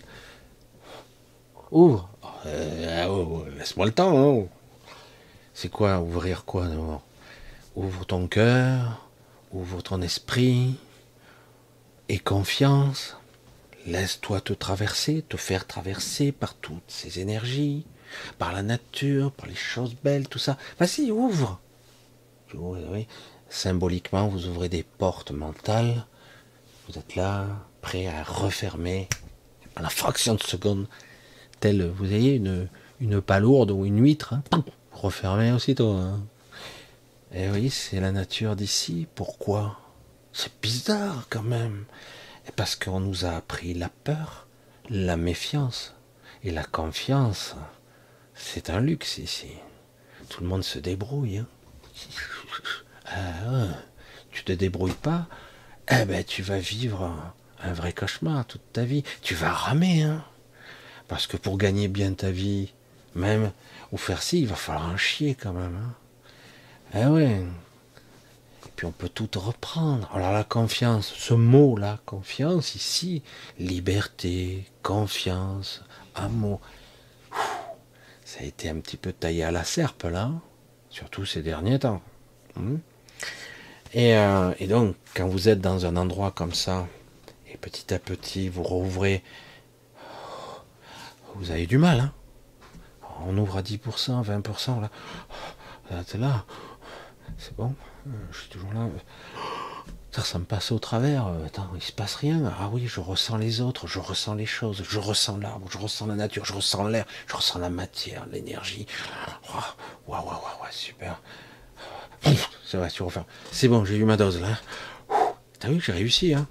Ouvre. Euh, oh, laisse-moi le temps. C'est quoi ouvrir quoi d'abord? Ouvre ton cœur, ouvre ton esprit et confiance. Laisse-toi te traverser, te faire traverser par toutes ces énergies, par la nature, par les choses belles, tout ça. Vas-y, ouvre. Symboliquement, vous ouvrez des portes mentales. Vous êtes là, prêt à refermer à la fraction de seconde vous voyez, une, une palourde ou une huître, hein, refermée aussitôt. Hein. Et oui, c'est la nature d'ici. Pourquoi? C'est bizarre quand même. Et parce qu'on nous a appris la peur, la méfiance et la confiance. C'est un luxe ici. Tout le monde se débrouille. Hein. Ah, tu te débrouilles pas, eh ben tu vas vivre un, vrai cauchemar toute ta vie. Tu vas ramer, hein. Parce que pour gagner bien ta vie, même, ou faire ci, il va falloir un chier quand même. Hein. Eh ouais. Et puis on peut tout reprendre. Alors la confiance, ce mot-là, confiance ici, liberté, confiance, amour. Ça a été un petit peu taillé à la serpe là, surtout ces derniers temps. Hmm? Et, euh, et donc, quand vous êtes dans un endroit comme ça, et petit à petit vous rouvrez vous avez du mal. Hein on ouvre à 10%, 20%, là. Là. C'est bon. Je suis toujours là. Ça, me passe au travers. Attends, il se passe rien. Ah oui, je ressens les autres, je ressens les choses, je ressens l'arbre, je ressens la nature, je ressens l'air, je ressens la matière, l'énergie. Waouh, waouh, waouh, super. C'est vrai, tu. C'est bon, j'ai eu ma dose là. T'as vu, j'ai réussi, hein.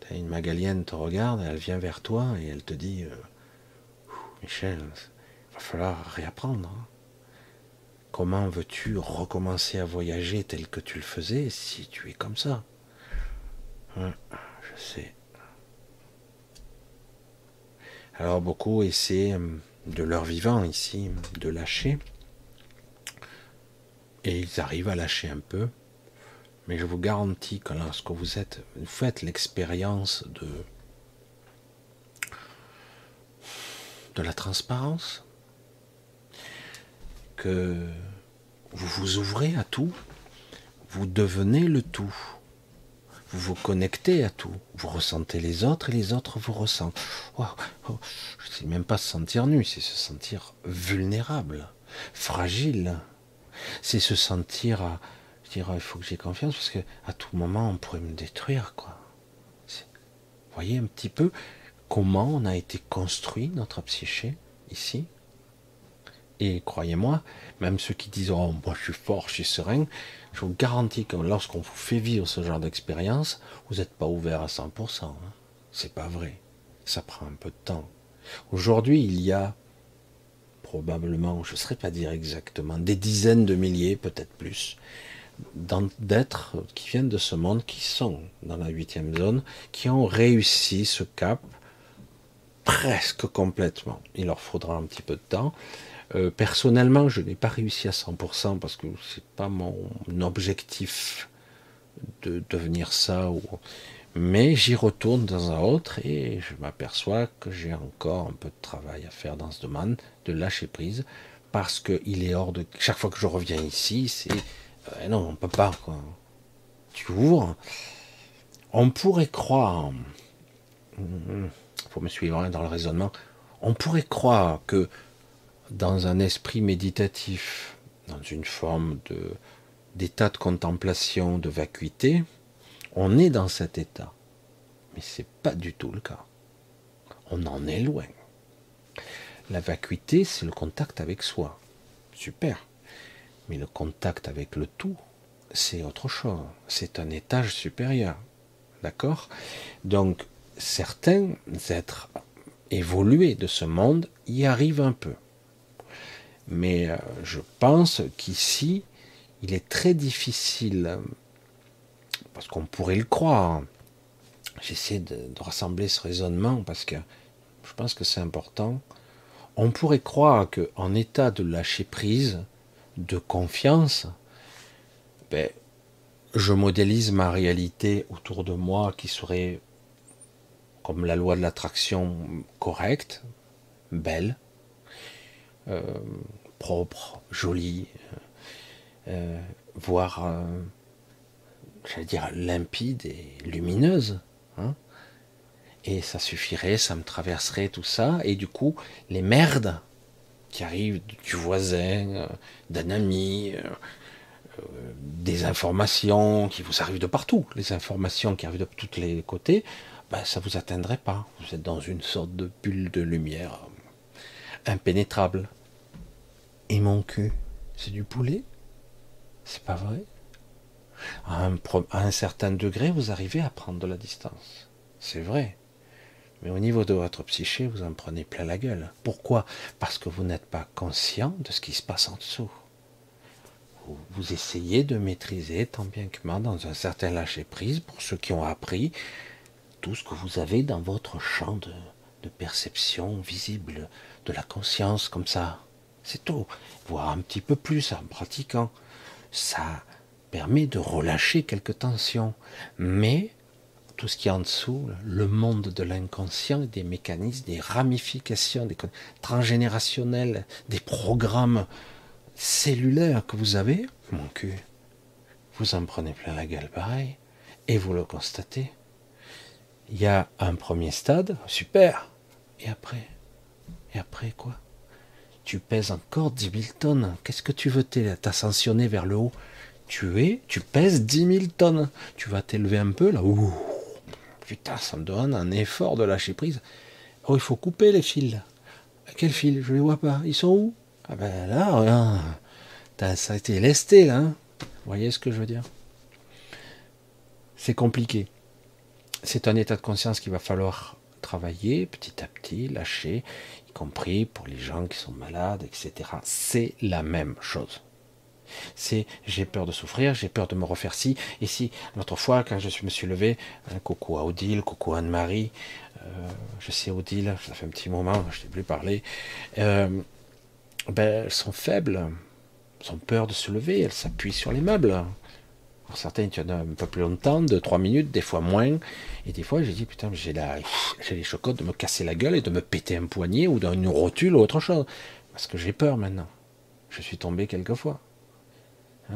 T'as une magalienne te regarde, elle vient vers toi et elle te dit. Euh, Michel, il va falloir réapprendre. Hein. Comment veux-tu recommencer à voyager tel que tu le faisais si tu es comme ça? Hein, Je sais. Alors beaucoup essaient hum, de leur vivant ici de lâcher. Et ils arrivent à lâcher un peu. Mais je vous garantis que lorsque vous êtes, vous faites l'expérience de la transparence, que vous vous ouvrez à tout, vous devenez le tout. Vous vous connectez à tout. Vous ressentez les autres et les autres vous ressentent. Oh, je ne sais même pas se sentir nu, c'est se sentir vulnérable, fragile. C'est se sentir à dire il faut que j'ai confiance parce que à tout moment on pourrait me détruire quoi. Voyez un petit peu comment on a été construit notre psyché ici. Et croyez-moi, même ceux qui disent oh moi je suis fort, je suis serein, je vous garantis que lorsqu'on vous fait vivre ce genre d'expérience, vous n'êtes pas ouvert à 100%. Hein. C'est pas vrai. Ça prend un peu de temps. Aujourd'hui, il y a probablement, je ne saurais pas dire exactement, des dizaines de milliers, peut-être plus, d'êtres qui viennent de ce monde, qui sont dans la huitième zone, qui ont réussi ce cap presque complètement. Il leur faudra un petit peu de temps. Euh, personnellement, je n'ai pas réussi à 100% parce que c'est pas mon objectif de devenir ça. Mais j'y retourne dans un autre et je m'aperçois que j'ai encore un peu de travail à faire dans ce domaine, de lâcher prise, parce qu'il est hors de. Chaque fois que je reviens ici, c'est. Euh, non, on peut pas, quoi. Tu ouvres. On pourrait croire. Faut me suivre hein, dans le raisonnement. On pourrait croire que dans un esprit méditatif, dans une forme de d'état de contemplation, de vacuité, on est dans cet état. Mais ce n'est pas du tout le cas. On en est loin. La vacuité, c'est le contact avec soi. Super. Mais le contact avec le tout, c'est autre chose. C'est un étage supérieur. D'accord? Donc, certains êtres évolués de ce monde y arrivent un peu. Mais euh, je pense qu'ici, il est très difficile, parce qu'on pourrait le croire. J'essaie de, rassembler ce raisonnement parce que je pense que c'est important. On pourrait croire qu'en état de lâcher prise, de confiance, ben, je modélise ma réalité autour de moi qui serait comme la loi de l'attraction correcte, belle, euh, propre, jolie, euh, euh, voire, j'allais dire, limpide et lumineuse. Hein. et ça suffirait, ça me traverserait tout ça, et du coup, les merdes qui arrivent du voisin, d'un ami, des informations qui vous arrivent de partout, les informations qui arrivent de tous les côtés, ben, ça vous atteindrait pas. Vous êtes dans une sorte de bulle de lumière impénétrable. Et mon cul, c'est du poulet? C'est pas vrai? À un, certain degré, vous arrivez à prendre de la distance. C'est vrai. Mais au niveau de votre psyché, vous en prenez plein la gueule. Pourquoi? Parce que vous n'êtes pas conscient de ce qui se passe en dessous. Vous, essayez de maîtriser tant bien que mal dans un certain lâcher-prise pour ceux qui ont appris tout ce que vous avez dans votre champ de, perception visible, de la conscience comme ça. C'est tout. Voir un petit peu plus en pratiquant. Ça permet de relâcher quelques tensions. Mais tout ce qui est en dessous, le monde de l'inconscient, des mécanismes, des ramifications, des transgénérationnels, des programmes cellulaires que vous avez, mon cul, vous en prenez plein la gueule pareil, et vous le constatez il y a un premier stade, super. Et après Et après quoi? Tu pèses encore 10 000 tonnes. Qu'est-ce que tu veux t'ascensionner vers le haut? Tu es, tu pèses 10 000 tonnes. Tu vas t'élever un peu là. Ouh, putain, ça me donne un effort de lâcher prise. Oh, il faut couper les fils. Quels fils? Je les vois pas. Ils sont où? Ah ben là, ça a été lesté là. Hein. Vous voyez ce que je veux dire? C'est compliqué c'est un état de conscience qu'il va falloir travailler petit à petit, lâcher. compris pour les gens qui sont malades, etc. C'est la même chose. C'est j'ai peur de souffrir, j'ai peur de me refaire ci. Et si, l'autre fois, quand je me suis levé, un coucou à Odile, coucou à Anne-Marie, euh, je sais Odile, ça fait un petit moment, je n'ai plus parlé, euh, ben, elles sont faibles, elles ont peur de se lever, elles s'appuient sur les meubles. Pour certains, tu en as un peu plus longtemps, de trois minutes, des fois moins. Et des fois, j'ai dit, putain, j'ai la, j'ai les chocottes de me casser la gueule et de me péter un poignet ou d'une rotule ou autre chose. Parce que j'ai peur maintenant. Je suis tombé quelques fois. Hein,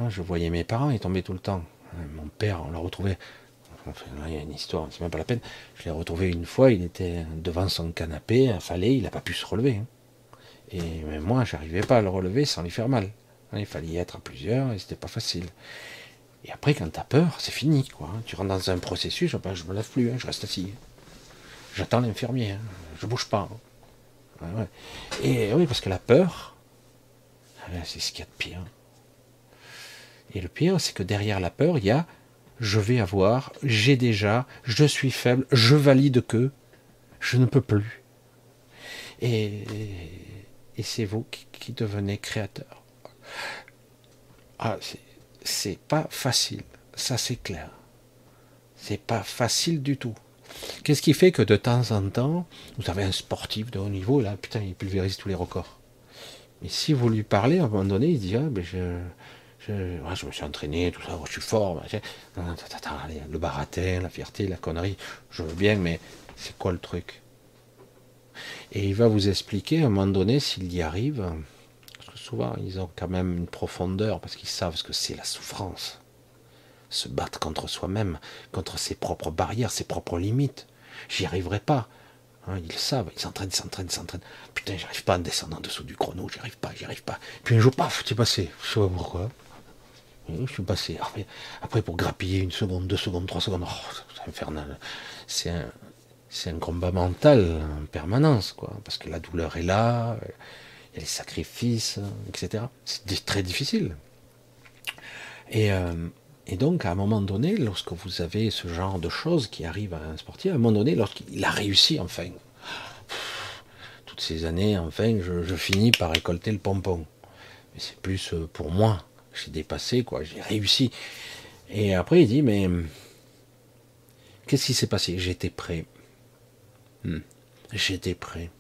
je voyais mes parents, ils tombaient tout le temps. Hein, mon père, on l'a retrouvé. Enfin, là, il y a une histoire, c'est même pas la peine. Je l'ai retrouvé une fois, il était devant son canapé, affalé, il n'a pas pu se relever. Hein. Et même moi, j'arrivais pas à le relever sans lui faire mal. Il fallait y être à plusieurs et c'était pas facile. Et après, quand tu as peur, c'est fini. Quoi. Tu rentres dans un processus, je ne me lève plus, je reste assis. J'attends l'infirmier, je bouge pas. Et oui, parce que la peur, c'est ce qu'il y a de pire. Et le pire, c'est que derrière la peur, il y a je vais avoir, j'ai déjà, je suis faible, je valide que, je ne peux plus. Et, et c'est vous qui, devenez créateur. Ah, c'est pas facile, ça c'est clair. C'est pas facile du tout. Qu'est-ce qui fait que de temps en temps, vous avez un sportif de haut niveau, là, putain, il pulvérise tous les records. Mais si vous lui parlez, à un moment donné, il dit, ah, ben je, je, me suis entraîné, tout ça, je suis fort. le baratin, la fierté, la connerie, je veux bien, mais c'est quoi le truc? Et il va vous expliquer à un moment donné s'il y arrive, parce que souvent ils ont quand même une profondeur, parce qu'ils savent ce que c'est la souffrance. Se battre contre soi-même, contre ses propres barrières, ses propres limites. J'y arriverai pas. Hein, ils le savent, ils s'entraînent, s'entraînent, s'entraînent. Putain, j'arrive pas en descendant en dessous du chrono, j'y arrive pas, j'y arrive pas. Puis un jour, paf, tu es passé. Je sais pas pourquoi. Je suis passé. Après, pour grappiller une seconde, deux secondes, trois secondes, oh, c'est infernal. C'est un, c'est un combat mental en permanence, quoi. Parce que la douleur est là, il y a les sacrifices, etc. C'est très difficile. Et, euh, et, donc, à un moment donné, lorsque vous avez ce genre de choses qui arrivent à un sportif, à un moment donné, lorsqu'il a réussi, enfin, toutes ces années, enfin, je, je finis par récolter le pompon. Mais c'est plus euh, pour moi j'ai dépassé, quoi, j'ai réussi. Et après, il dit, mais qu'est-ce qui s'est passé? J'étais prêt. Hmm. J'étais prêt.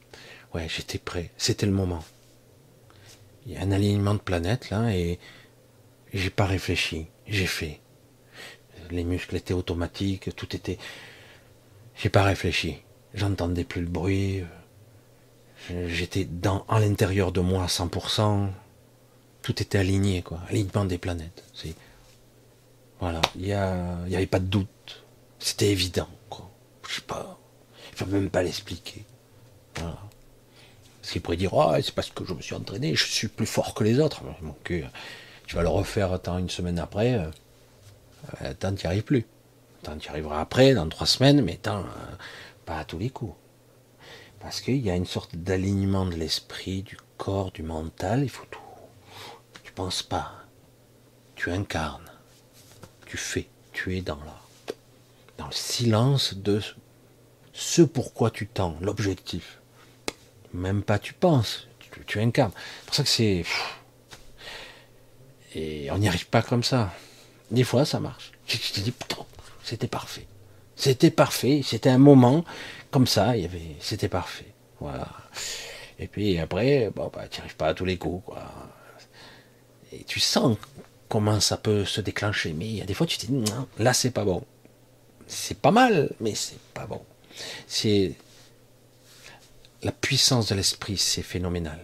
Ouais, j'étais prêt. C'était le moment. Il y a un alignement de planètes là, et j'ai pas réfléchi. J'ai fait. Les muscles étaient automatiques, tout était. J'ai pas réfléchi. J'entendais plus le bruit. J'étais dans à l'intérieur de moi à 100% tout était aligné, quoi. Alignement des planètes. Voilà, il n'y avait pas de doute. C'était évident, quoi. Je sais pas. Il faut même pas l'expliquer. Voilà. Parce qu'il pourrait dire, oh, c'est parce que je me suis entraîné, je suis plus fort que les autres. Mon cul, tu vas le refaire tant une semaine après, euh, tant tu n'y arrives plus. Tant tu arriveras après, dans trois semaines, mais tant, euh, pas à tous les coups. Parce qu'il y a une sorte d'alignement de l'esprit, du corps, du mental, il faut tout tu penses pas, tu incarnes, tu fais, tu es dans la, dans le silence de ce pourquoi tu tends, l'objectif. Même pas tu penses, tu, incarnes. C'est pour ça que c'est. Et on n'y arrive pas comme ça. Des fois, ça marche. Je te dis, c'était parfait. C'était parfait. C'était un moment comme ça. Il y avait, c'était parfait. Voilà. Et puis après, bon, bah, tu n'y arrives pas à tous les coups, quoi et tu sens comment ça peut se déclencher. Mais il y a des fois, tu te dis, non, là, c'est pas bon. C'est pas mal, mais c'est pas bon. C'est la puissance de l'esprit, c'est phénoménal.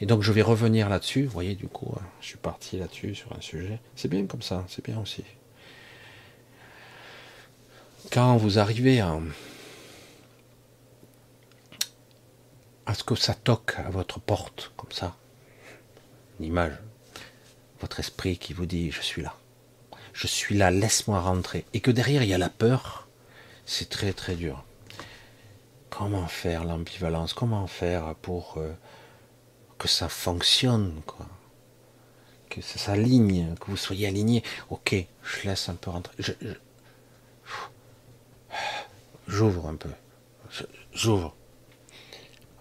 Et donc, je vais revenir là-dessus. Vous voyez, du coup, hein, je suis parti là-dessus sur un sujet. C'est bien comme ça, c'est bien aussi. Quand vous arrivez à, à ce que ça toque à votre porte, comme ça, une votre esprit qui vous dit je suis là. Je suis là, laisse-moi rentrer. Et que derrière il y a la peur, c'est très très dur. Comment faire l'ambivalence? Comment faire pour euh, que ça fonctionne quoi? Que ça s'aligne, que vous soyez aligné. Ok, je laisse un peu rentrer. j'ouvre un peu. J'ouvre.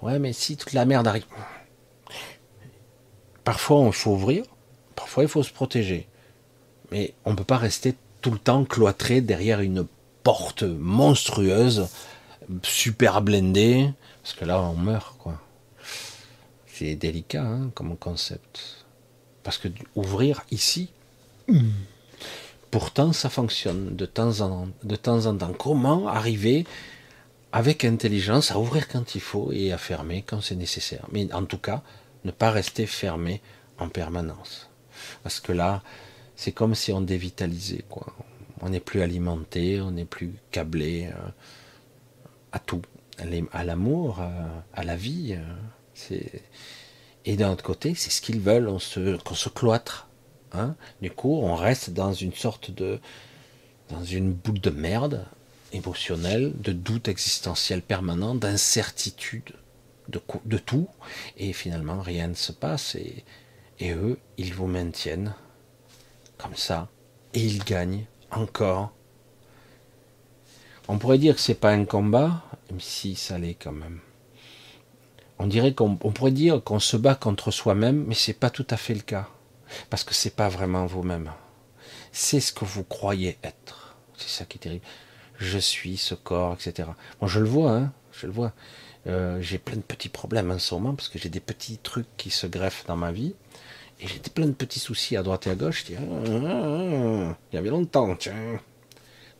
Ouais, mais si toute la merde arrive. Parfois, il faut ouvrir, parfois, il faut se protéger. Mais on ne peut pas rester tout le temps cloîtré derrière une porte monstrueuse, super blindée, parce que là, on meurt, quoi. C'est délicat hein, comme concept. Parce que ouvrir ici, pourtant ça fonctionne de temps, en, de temps en temps. Comment arriver avec intelligence à ouvrir quand il faut et à fermer quand c'est nécessaire? Mais en tout cas, ne pas rester fermé en permanence. Parce que là, c'est comme si on dévitalisait. Quoi. On n'est plus alimenté, on n'est plus câblé euh, à tout, à l'amour, à, la vie. Euh, et d'un autre côté, c'est ce qu'ils veulent, on se, qu'on se cloître. Hein. Du coup, on reste dans une sorte de. dans une boule de merde émotionnelle, de doute existentiel permanent, d'incertitude de, de, tout. Et finalement, rien ne se passe. Et, et eux, ils vous maintiennent comme ça. Et ils gagnent encore. On pourrait dire que c'est pas un combat, même si ça l'est quand même on dirait qu'on pourrait dire qu'on se bat contre soi-même, mais c'est pas tout à fait le cas. Parce que c'est pas vraiment vous-même. C'est ce que vous croyez être. C'est ça qui est terrible. Je suis ce corps, etc. Moi, je le vois, hein, je le vois. Euh, j'ai plein de petits problèmes en ce moment parce que j'ai des petits trucs qui se greffent dans ma vie. Et j'ai plein de petits soucis à droite et à gauche. Dis, ah, ah, ah, il y avait longtemps, tiens.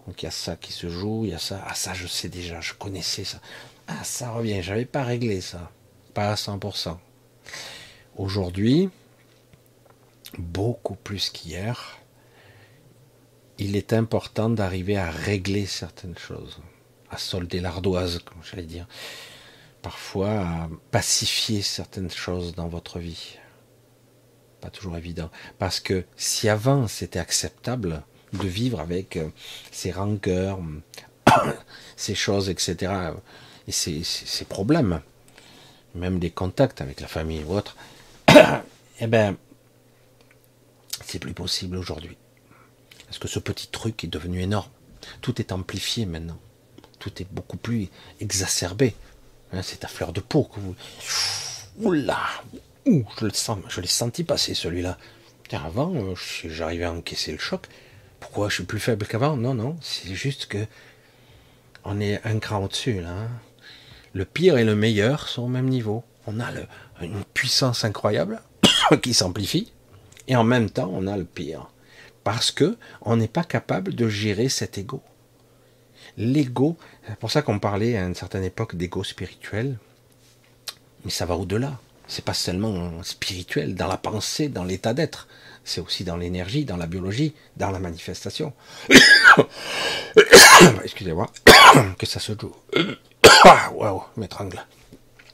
Donc il y a ça qui se joue, il y a ça. Ah, ça, je sais déjà, je connaissais ça. Ah, ça revient, j'avais pas réglé ça pas à 100%. Aujourd'hui, beaucoup plus qu'hier, il est important d'arriver à régler certaines choses, à solder l'ardoise, comme j'allais dire, parfois à pacifier certaines choses dans votre vie. Pas toujours évident. Parce que si avant c'était acceptable de vivre avec euh, ces rancœurs, ces choses, etc., et ces problèmes, même des contacts avec la famille ou autre, eh ben, c'est plus possible aujourd'hui. Parce que ce petit truc est devenu énorme. Tout est amplifié maintenant. Tout est beaucoup plus exacerbé. Hein, c'est à fleur de peau que vous. Oula Je l'ai senti passer celui-là. Avant, euh, j'arrivais à encaisser le choc. Pourquoi je suis plus faible qu'avant? Non, non, c'est juste que on est un cran au-dessus. Hein le pire et le meilleur sont au même niveau. On a une puissance incroyable qui s'amplifie, et en même temps, on a le pire. Parce que on n'est pas capable de gérer cet ego. L'ego, c'est pour ça qu'on parlait à une certaine époque d'ego spirituel, mais ça va au-delà. C'est pas seulement spirituel, dans la pensée, dans l'état d'être. C'est aussi dans l'énergie, dans la biologie, dans la manifestation. Excusez-moi, que ça se joue. Waouh, m'étrangle.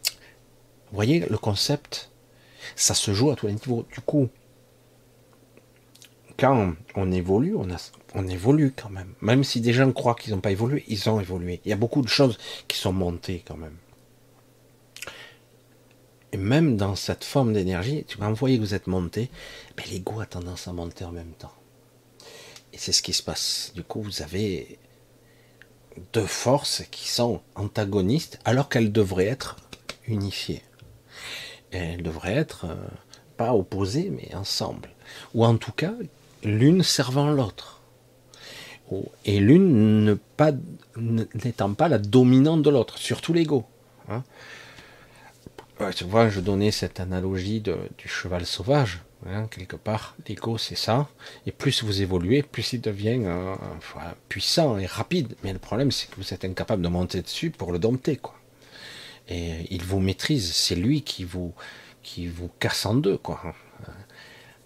Vous voyez le concept Ça se joue à tous les niveaux. Du coup, quand on évolue, on, a, on évolue quand même. Même si des gens croient qu'ils n'ont pas évolué, ils ont évolué. Il y a beaucoup de choses qui sont montées quand même. Et même dans cette forme d'énergie, quand vous voyez que vous êtes monté, ben, l'ego a tendance à monter en même temps. Et c'est ce qui se passe. Du coup, vous avez deux forces qui sont antagonistes alors qu'elles devraient être unifiées. elles devraient être euh, pas opposées mais ensemble. Ou en tout cas, l'une servant l'autre. Et l'une n'étant pas la dominante de l'autre, surtout l'ego. Hein. Tu vois, je donnais cette analogie du cheval sauvage. Hein, quelque part, l'ego c'est ça. Et plus vous évoluez, plus il devient euh, puissant et rapide. Mais le problème c'est que vous êtes incapable de monter dessus pour le dompter, quoi. Et il vous maîtrise. C'est lui qui vous qui vous casse en deux, quoi.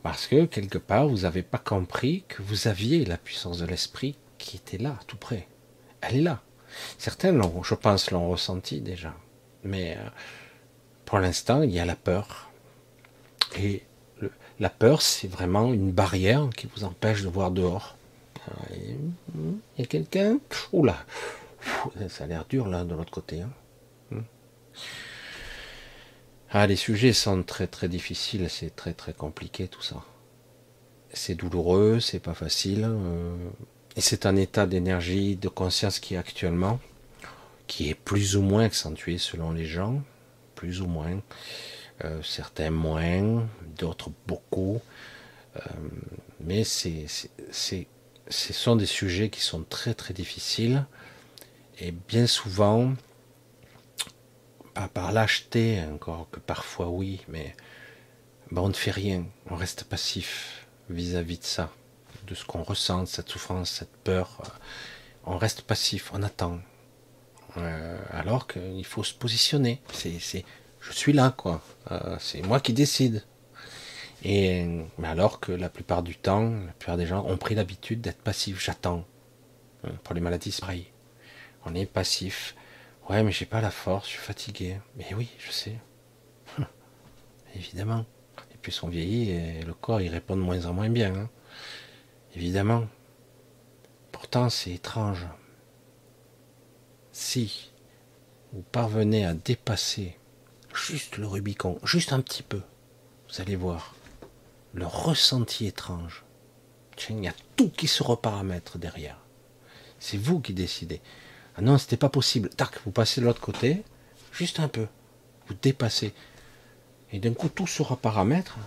Parce que quelque part vous n'avez pas compris que vous aviez la puissance de l'esprit qui était là, tout près. Elle est là. Certains, je pense, l'ont ressenti déjà. Mais euh, pour l'instant, il y a la peur. Et la peur, c'est vraiment une barrière qui vous empêche de voir dehors. Il y a quelqu'un? Oula Ça a l'air dur là de l'autre côté. Hein. Hmm. Ah, les sujets sont très très difficiles, c'est très très compliqué tout ça. C'est douloureux, c'est pas facile. Euh, et c'est un état d'énergie, de conscience qui est actuellement, qui est plus ou moins accentué selon les gens, plus ou moins. Euh, certains moins, d'autres beaucoup. Euh, mais c'est, ce sont des sujets qui sont très très difficiles. Et bien souvent, pas par lâcheté, encore que parfois oui, mais ben, on ne fait rien, on reste passif vis-à-vis de ça, de ce qu'on ressent, cette souffrance, cette peur. On reste passif, on attend. Euh, alors qu'il faut se positionner. C'est, je suis là, quoi. Euh, c'est moi qui décide. Et mais alors que la plupart du temps, la plupart des gens ont pris l'habitude d'être passif. J'attends. Euh, pour les maladies, c'est pareil. On est passif. Ouais, mais j'ai pas la force, je suis fatigué. Mais oui, je sais. Évidemment. Et puis on vieillit et le corps il répond de moins en moins bien. Hein. Évidemment. Pourtant, c'est étrange. Si vous parvenez à dépasser juste le Rubicon, juste un petit peu, vous allez voir le ressenti étrange. Il y a tout qui se reparamètre derrière. C'est vous qui décidez. Ah non, c'était pas possible. Tac, vous passez de l'autre côté, juste un peu. Vous dépassez. Et d'un coup, tout se reparamètre.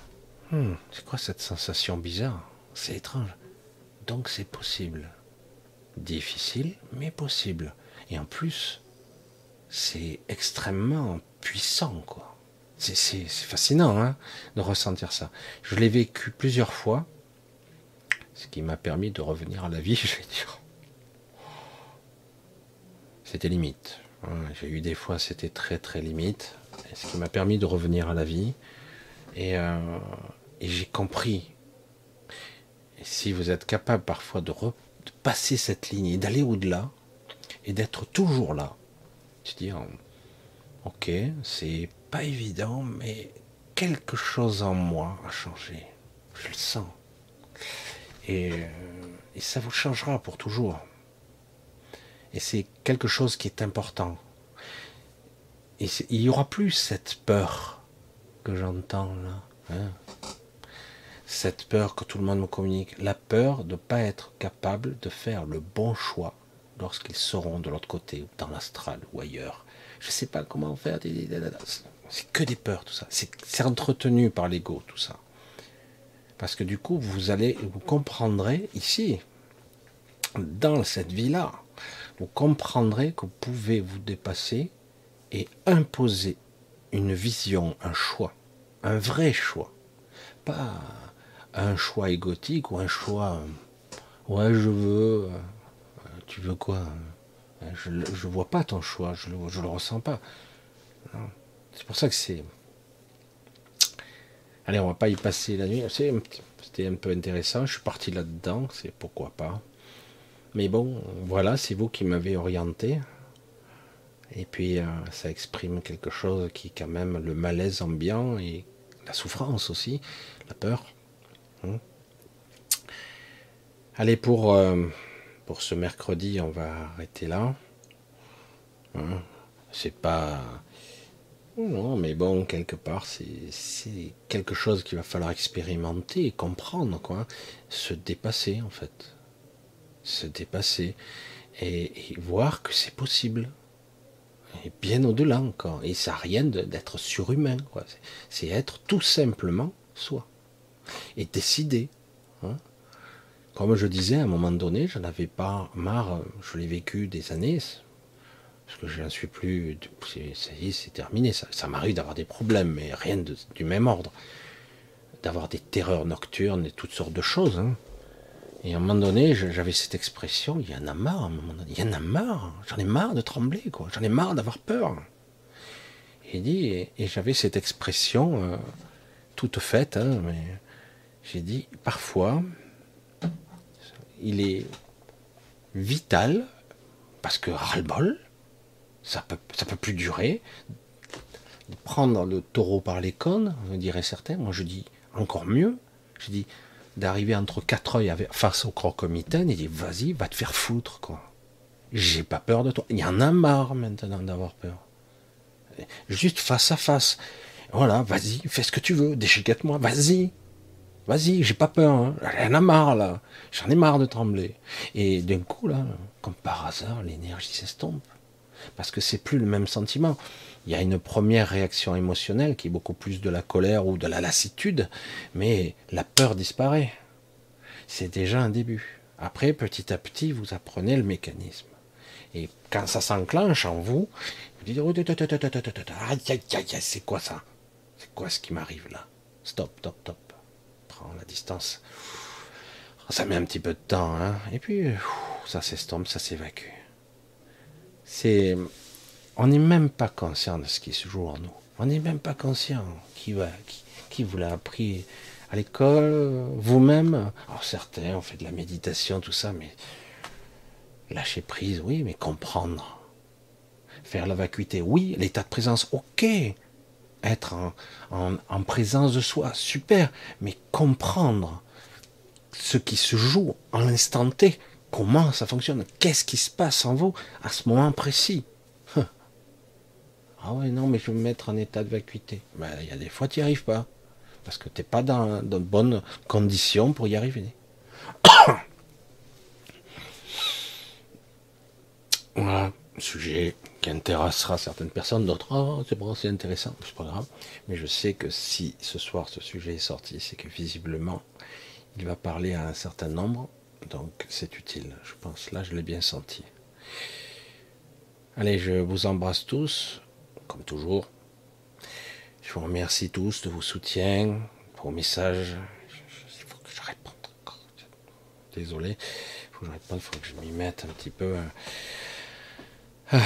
Hmm, c'est quoi cette sensation bizarre? C'est étrange. Donc c'est possible. Difficile, mais possible. Et en plus, c'est extrêmement puissant, quoi. C'est fascinant hein, de ressentir ça. Je l'ai vécu plusieurs fois, ce qui m'a permis de revenir à la vie, je vais dire. C'était limite. J'ai eu des fois, c'était très très limite, ce qui m'a permis de revenir à la vie. Et, euh, et j'ai compris. Et si vous êtes capable parfois de, de passer cette ligne et d'aller au-delà, et d'être toujours là, tu dis, ok, c'est pas évident, mais quelque chose en moi a changé. Je le sens. Et, euh, et ça vous changera pour toujours. Et c'est quelque chose qui est important. Et il n'y aura plus cette peur que j'entends là. Hein. cette peur que tout le monde me communique. La peur de ne pas être capable de faire le bon choix lorsqu'ils seront de l'autre côté, dans l'astral ou ailleurs. Je ne sais pas comment faire. C'est que des peurs, tout ça. C'est entretenu par l'ego, tout ça. Parce que du coup, vous allez, vous comprendrez ici, dans cette vie-là, vous comprendrez que vous pouvez vous dépasser et imposer une vision, un choix, un vrai choix. Pas un choix égotique ou un choix, ouais, je veux, tu veux quoi? Je ne vois pas ton choix, je ne le, ressens pas. C'est pour ça que c'est. Allez, on va pas y passer la nuit. C'était un peu intéressant. Je suis parti là-dedans, c'est pourquoi pas. Mais bon, voilà, c'est vous qui m'avez orienté. Et puis, euh, ça exprime quelque chose qui est quand même le malaise ambiant et la souffrance aussi, la peur. Hein. Allez, pour. Euh, pour ce mercredi, on va arrêter là. Hein, c'est pas. Non, mais bon, quelque part, c'est quelque chose qu'il va falloir expérimenter et comprendre, quoi. Se dépasser, en fait. Se dépasser. Et, voir que c'est possible. Et bien au-delà encore. Et ça n'a rien d'être surhumain. C'est être tout simplement soi. Et décider. Comme je disais, à un moment donné, je n'avais pas marre, je l'ai vécu des années, parce que je n'en suis plus, ça y est, c'est terminé, ça, m'arrive d'avoir des problèmes, mais rien du même ordre, d'avoir des terreurs nocturnes et toutes sortes de choses. Hein. Et à un moment donné, j'avais cette expression, il y en a marre, un moment il y en a marre, j'en ai marre de trembler, quoi, j'en ai marre d'avoir peur. Et, dit, et, j'avais cette expression euh, toute faite, hein, mais j'ai dit, parfois, il est vital, parce que ras-le-bol, ça peut, peut plus durer. Prendre le taureau par les cônes, on dirait certains, moi je dis encore mieux, je dis d'arriver entre quatre œils face au croque-mitaine et dit vas-y, va te faire foutre, quoi. J'ai pas peur de toi. Il y en a marre maintenant d'avoir peur. Juste face à face. Voilà, vas-y, fais ce que tu veux, déchiquette-moi, vas-y. Vas-y, j'ai pas peur, hein. j'en ai marre là, j'en ai marre de trembler. Et d'un coup là, comme par hasard, l'énergie s'estompe. Parce que c'est plus le même sentiment. il y a une première réaction émotionnelle qui est beaucoup plus de la colère ou de la lassitude, mais la peur disparaît. C'est déjà un début. Après, petit à petit, vous apprenez le mécanisme. Et quand ça s'enclenche en vous, vous dites c'est quoi ça C'est quoi ce qui m'arrive là Stop, stop, stop. La distance. Ça met un petit peu de temps, hein et puis ça s'estompe, ça s'évacue. C'est on n'est même pas conscient de ce qui se joue en nous. On n'est même pas conscient qui, va, qui, vous l'a appris à l'école, vous-même. Alors certains ont fait de la méditation, tout ça, mais lâcher prise, oui, mais comprendre. Faire la vacuité, oui, l'état de présence, ok. Être en, en présence de soi, super, mais comprendre ce qui se joue en l'instant T, comment ça fonctionne, qu'est-ce qui se passe en vous à ce moment précis. Ah ouais, non, mais je vais me mettre en état de vacuité. Ben, il y a des fois, tu n'y arrives pas. Parce que tu n'es pas dans, de bonnes conditions pour y arriver. voilà, sujet qui intéressera certaines personnes, d'autres, oh, c'est bon, c'est intéressant, c'est pas grave. Mais je sais que si ce soir ce sujet est sorti, c'est que visiblement, il va parler à un certain nombre, donc c'est utile, je pense. Là, je l'ai bien senti. Allez, je vous embrasse tous comme toujours. Je vous remercie tous de vos soutiens, vos messages. Il faut que je réponde Désolé, il faut que je réponde, il faut que je m'y mette un petit peu. Ah,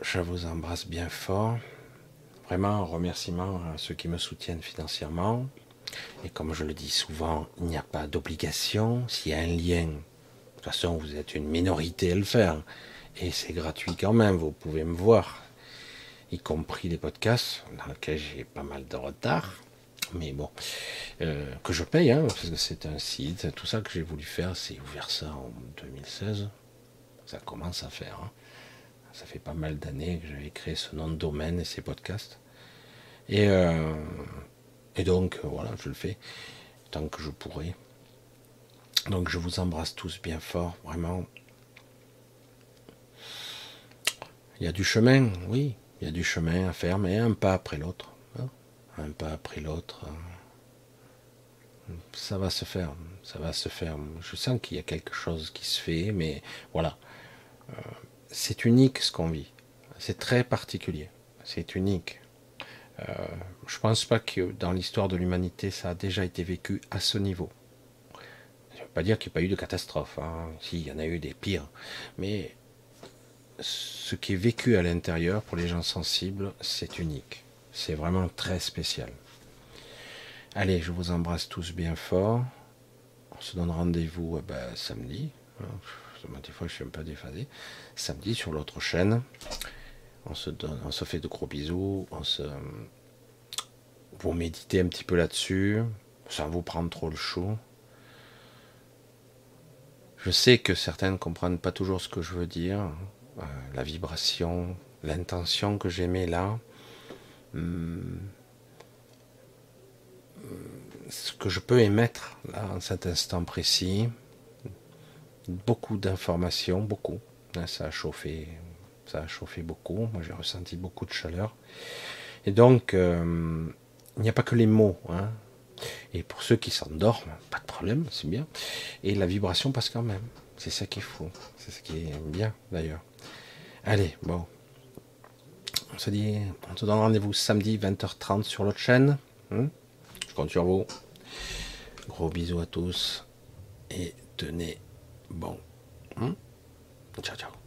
je, vous embrasse bien fort. Vraiment, remerciement à ceux qui me soutiennent financièrement. Et comme je le dis souvent, il n'y a pas d'obligation. S'il y a un lien, de toute façon, vous êtes une minorité à le faire. Et c'est gratuit quand même, vous pouvez me voir y compris les podcasts, dans lesquels j'ai pas mal de retard, mais bon, euh, que je paye, hein, parce que c'est un site, tout ça que j'ai voulu faire, c'est ouvert ça en 2016. Ça commence à faire. Hein. Ça fait pas mal d'années que j'avais créé ce nom de domaine et ces podcasts. Et, euh, donc, voilà, je le fais tant que je pourrai. Donc, je vous embrasse tous bien fort, vraiment. Il y a du chemin, oui, il y a du chemin à faire, mais un pas après l'autre. Hein. un pas après l'autre. Hein. ça va se faire, ça va se faire. Je sens qu'il y a quelque chose qui se fait, mais voilà. Euh, c'est unique ce qu'on vit. C'est très particulier. C'est unique. Euh, je ne pense pas que dans l'histoire de l'humanité, ça a déjà été vécu à ce niveau. Ça ne veut pas dire qu'il n'y a pas eu de catastrophe. Hein. Si, il y en a eu des pires. Mais ce qui est vécu à l'intérieur pour les gens sensibles, c'est unique. C'est vraiment très spécial. Allez, je vous embrasse tous bien fort. On se donne rendez-vous eh ben, samedi. Des fois, je suis un peu déphasé. Samedi sur l'autre chaîne. On se, fait de gros bisous. On se, vous méditez un petit peu là-dessus, sans vous prendre trop le chaud. Je sais que certains ne comprennent pas toujours ce que je veux dire. Euh, la vibration, l'intention que j'aimais là, hum, ce que je peux émettre là en cet instant précis, beaucoup d'informations, beaucoup. Hein, ça a chauffé, ça a chauffé beaucoup. Moi, j'ai ressenti beaucoup de chaleur. Et donc, euh, il n'y a pas que les mots. Hein. Et pour ceux qui s'endorment, pas de problème, c'est bien. Et la vibration passe quand même. C'est ça qui est fou. C'est ce qui est bien d'ailleurs. Allez, bon. On se dit, on se donne rendez-vous samedi 20h30 sur l'autre chaîne. Hmm Je compte sur vous. Gros bisous à tous. Et tenez bon. Hmm ciao, ciao.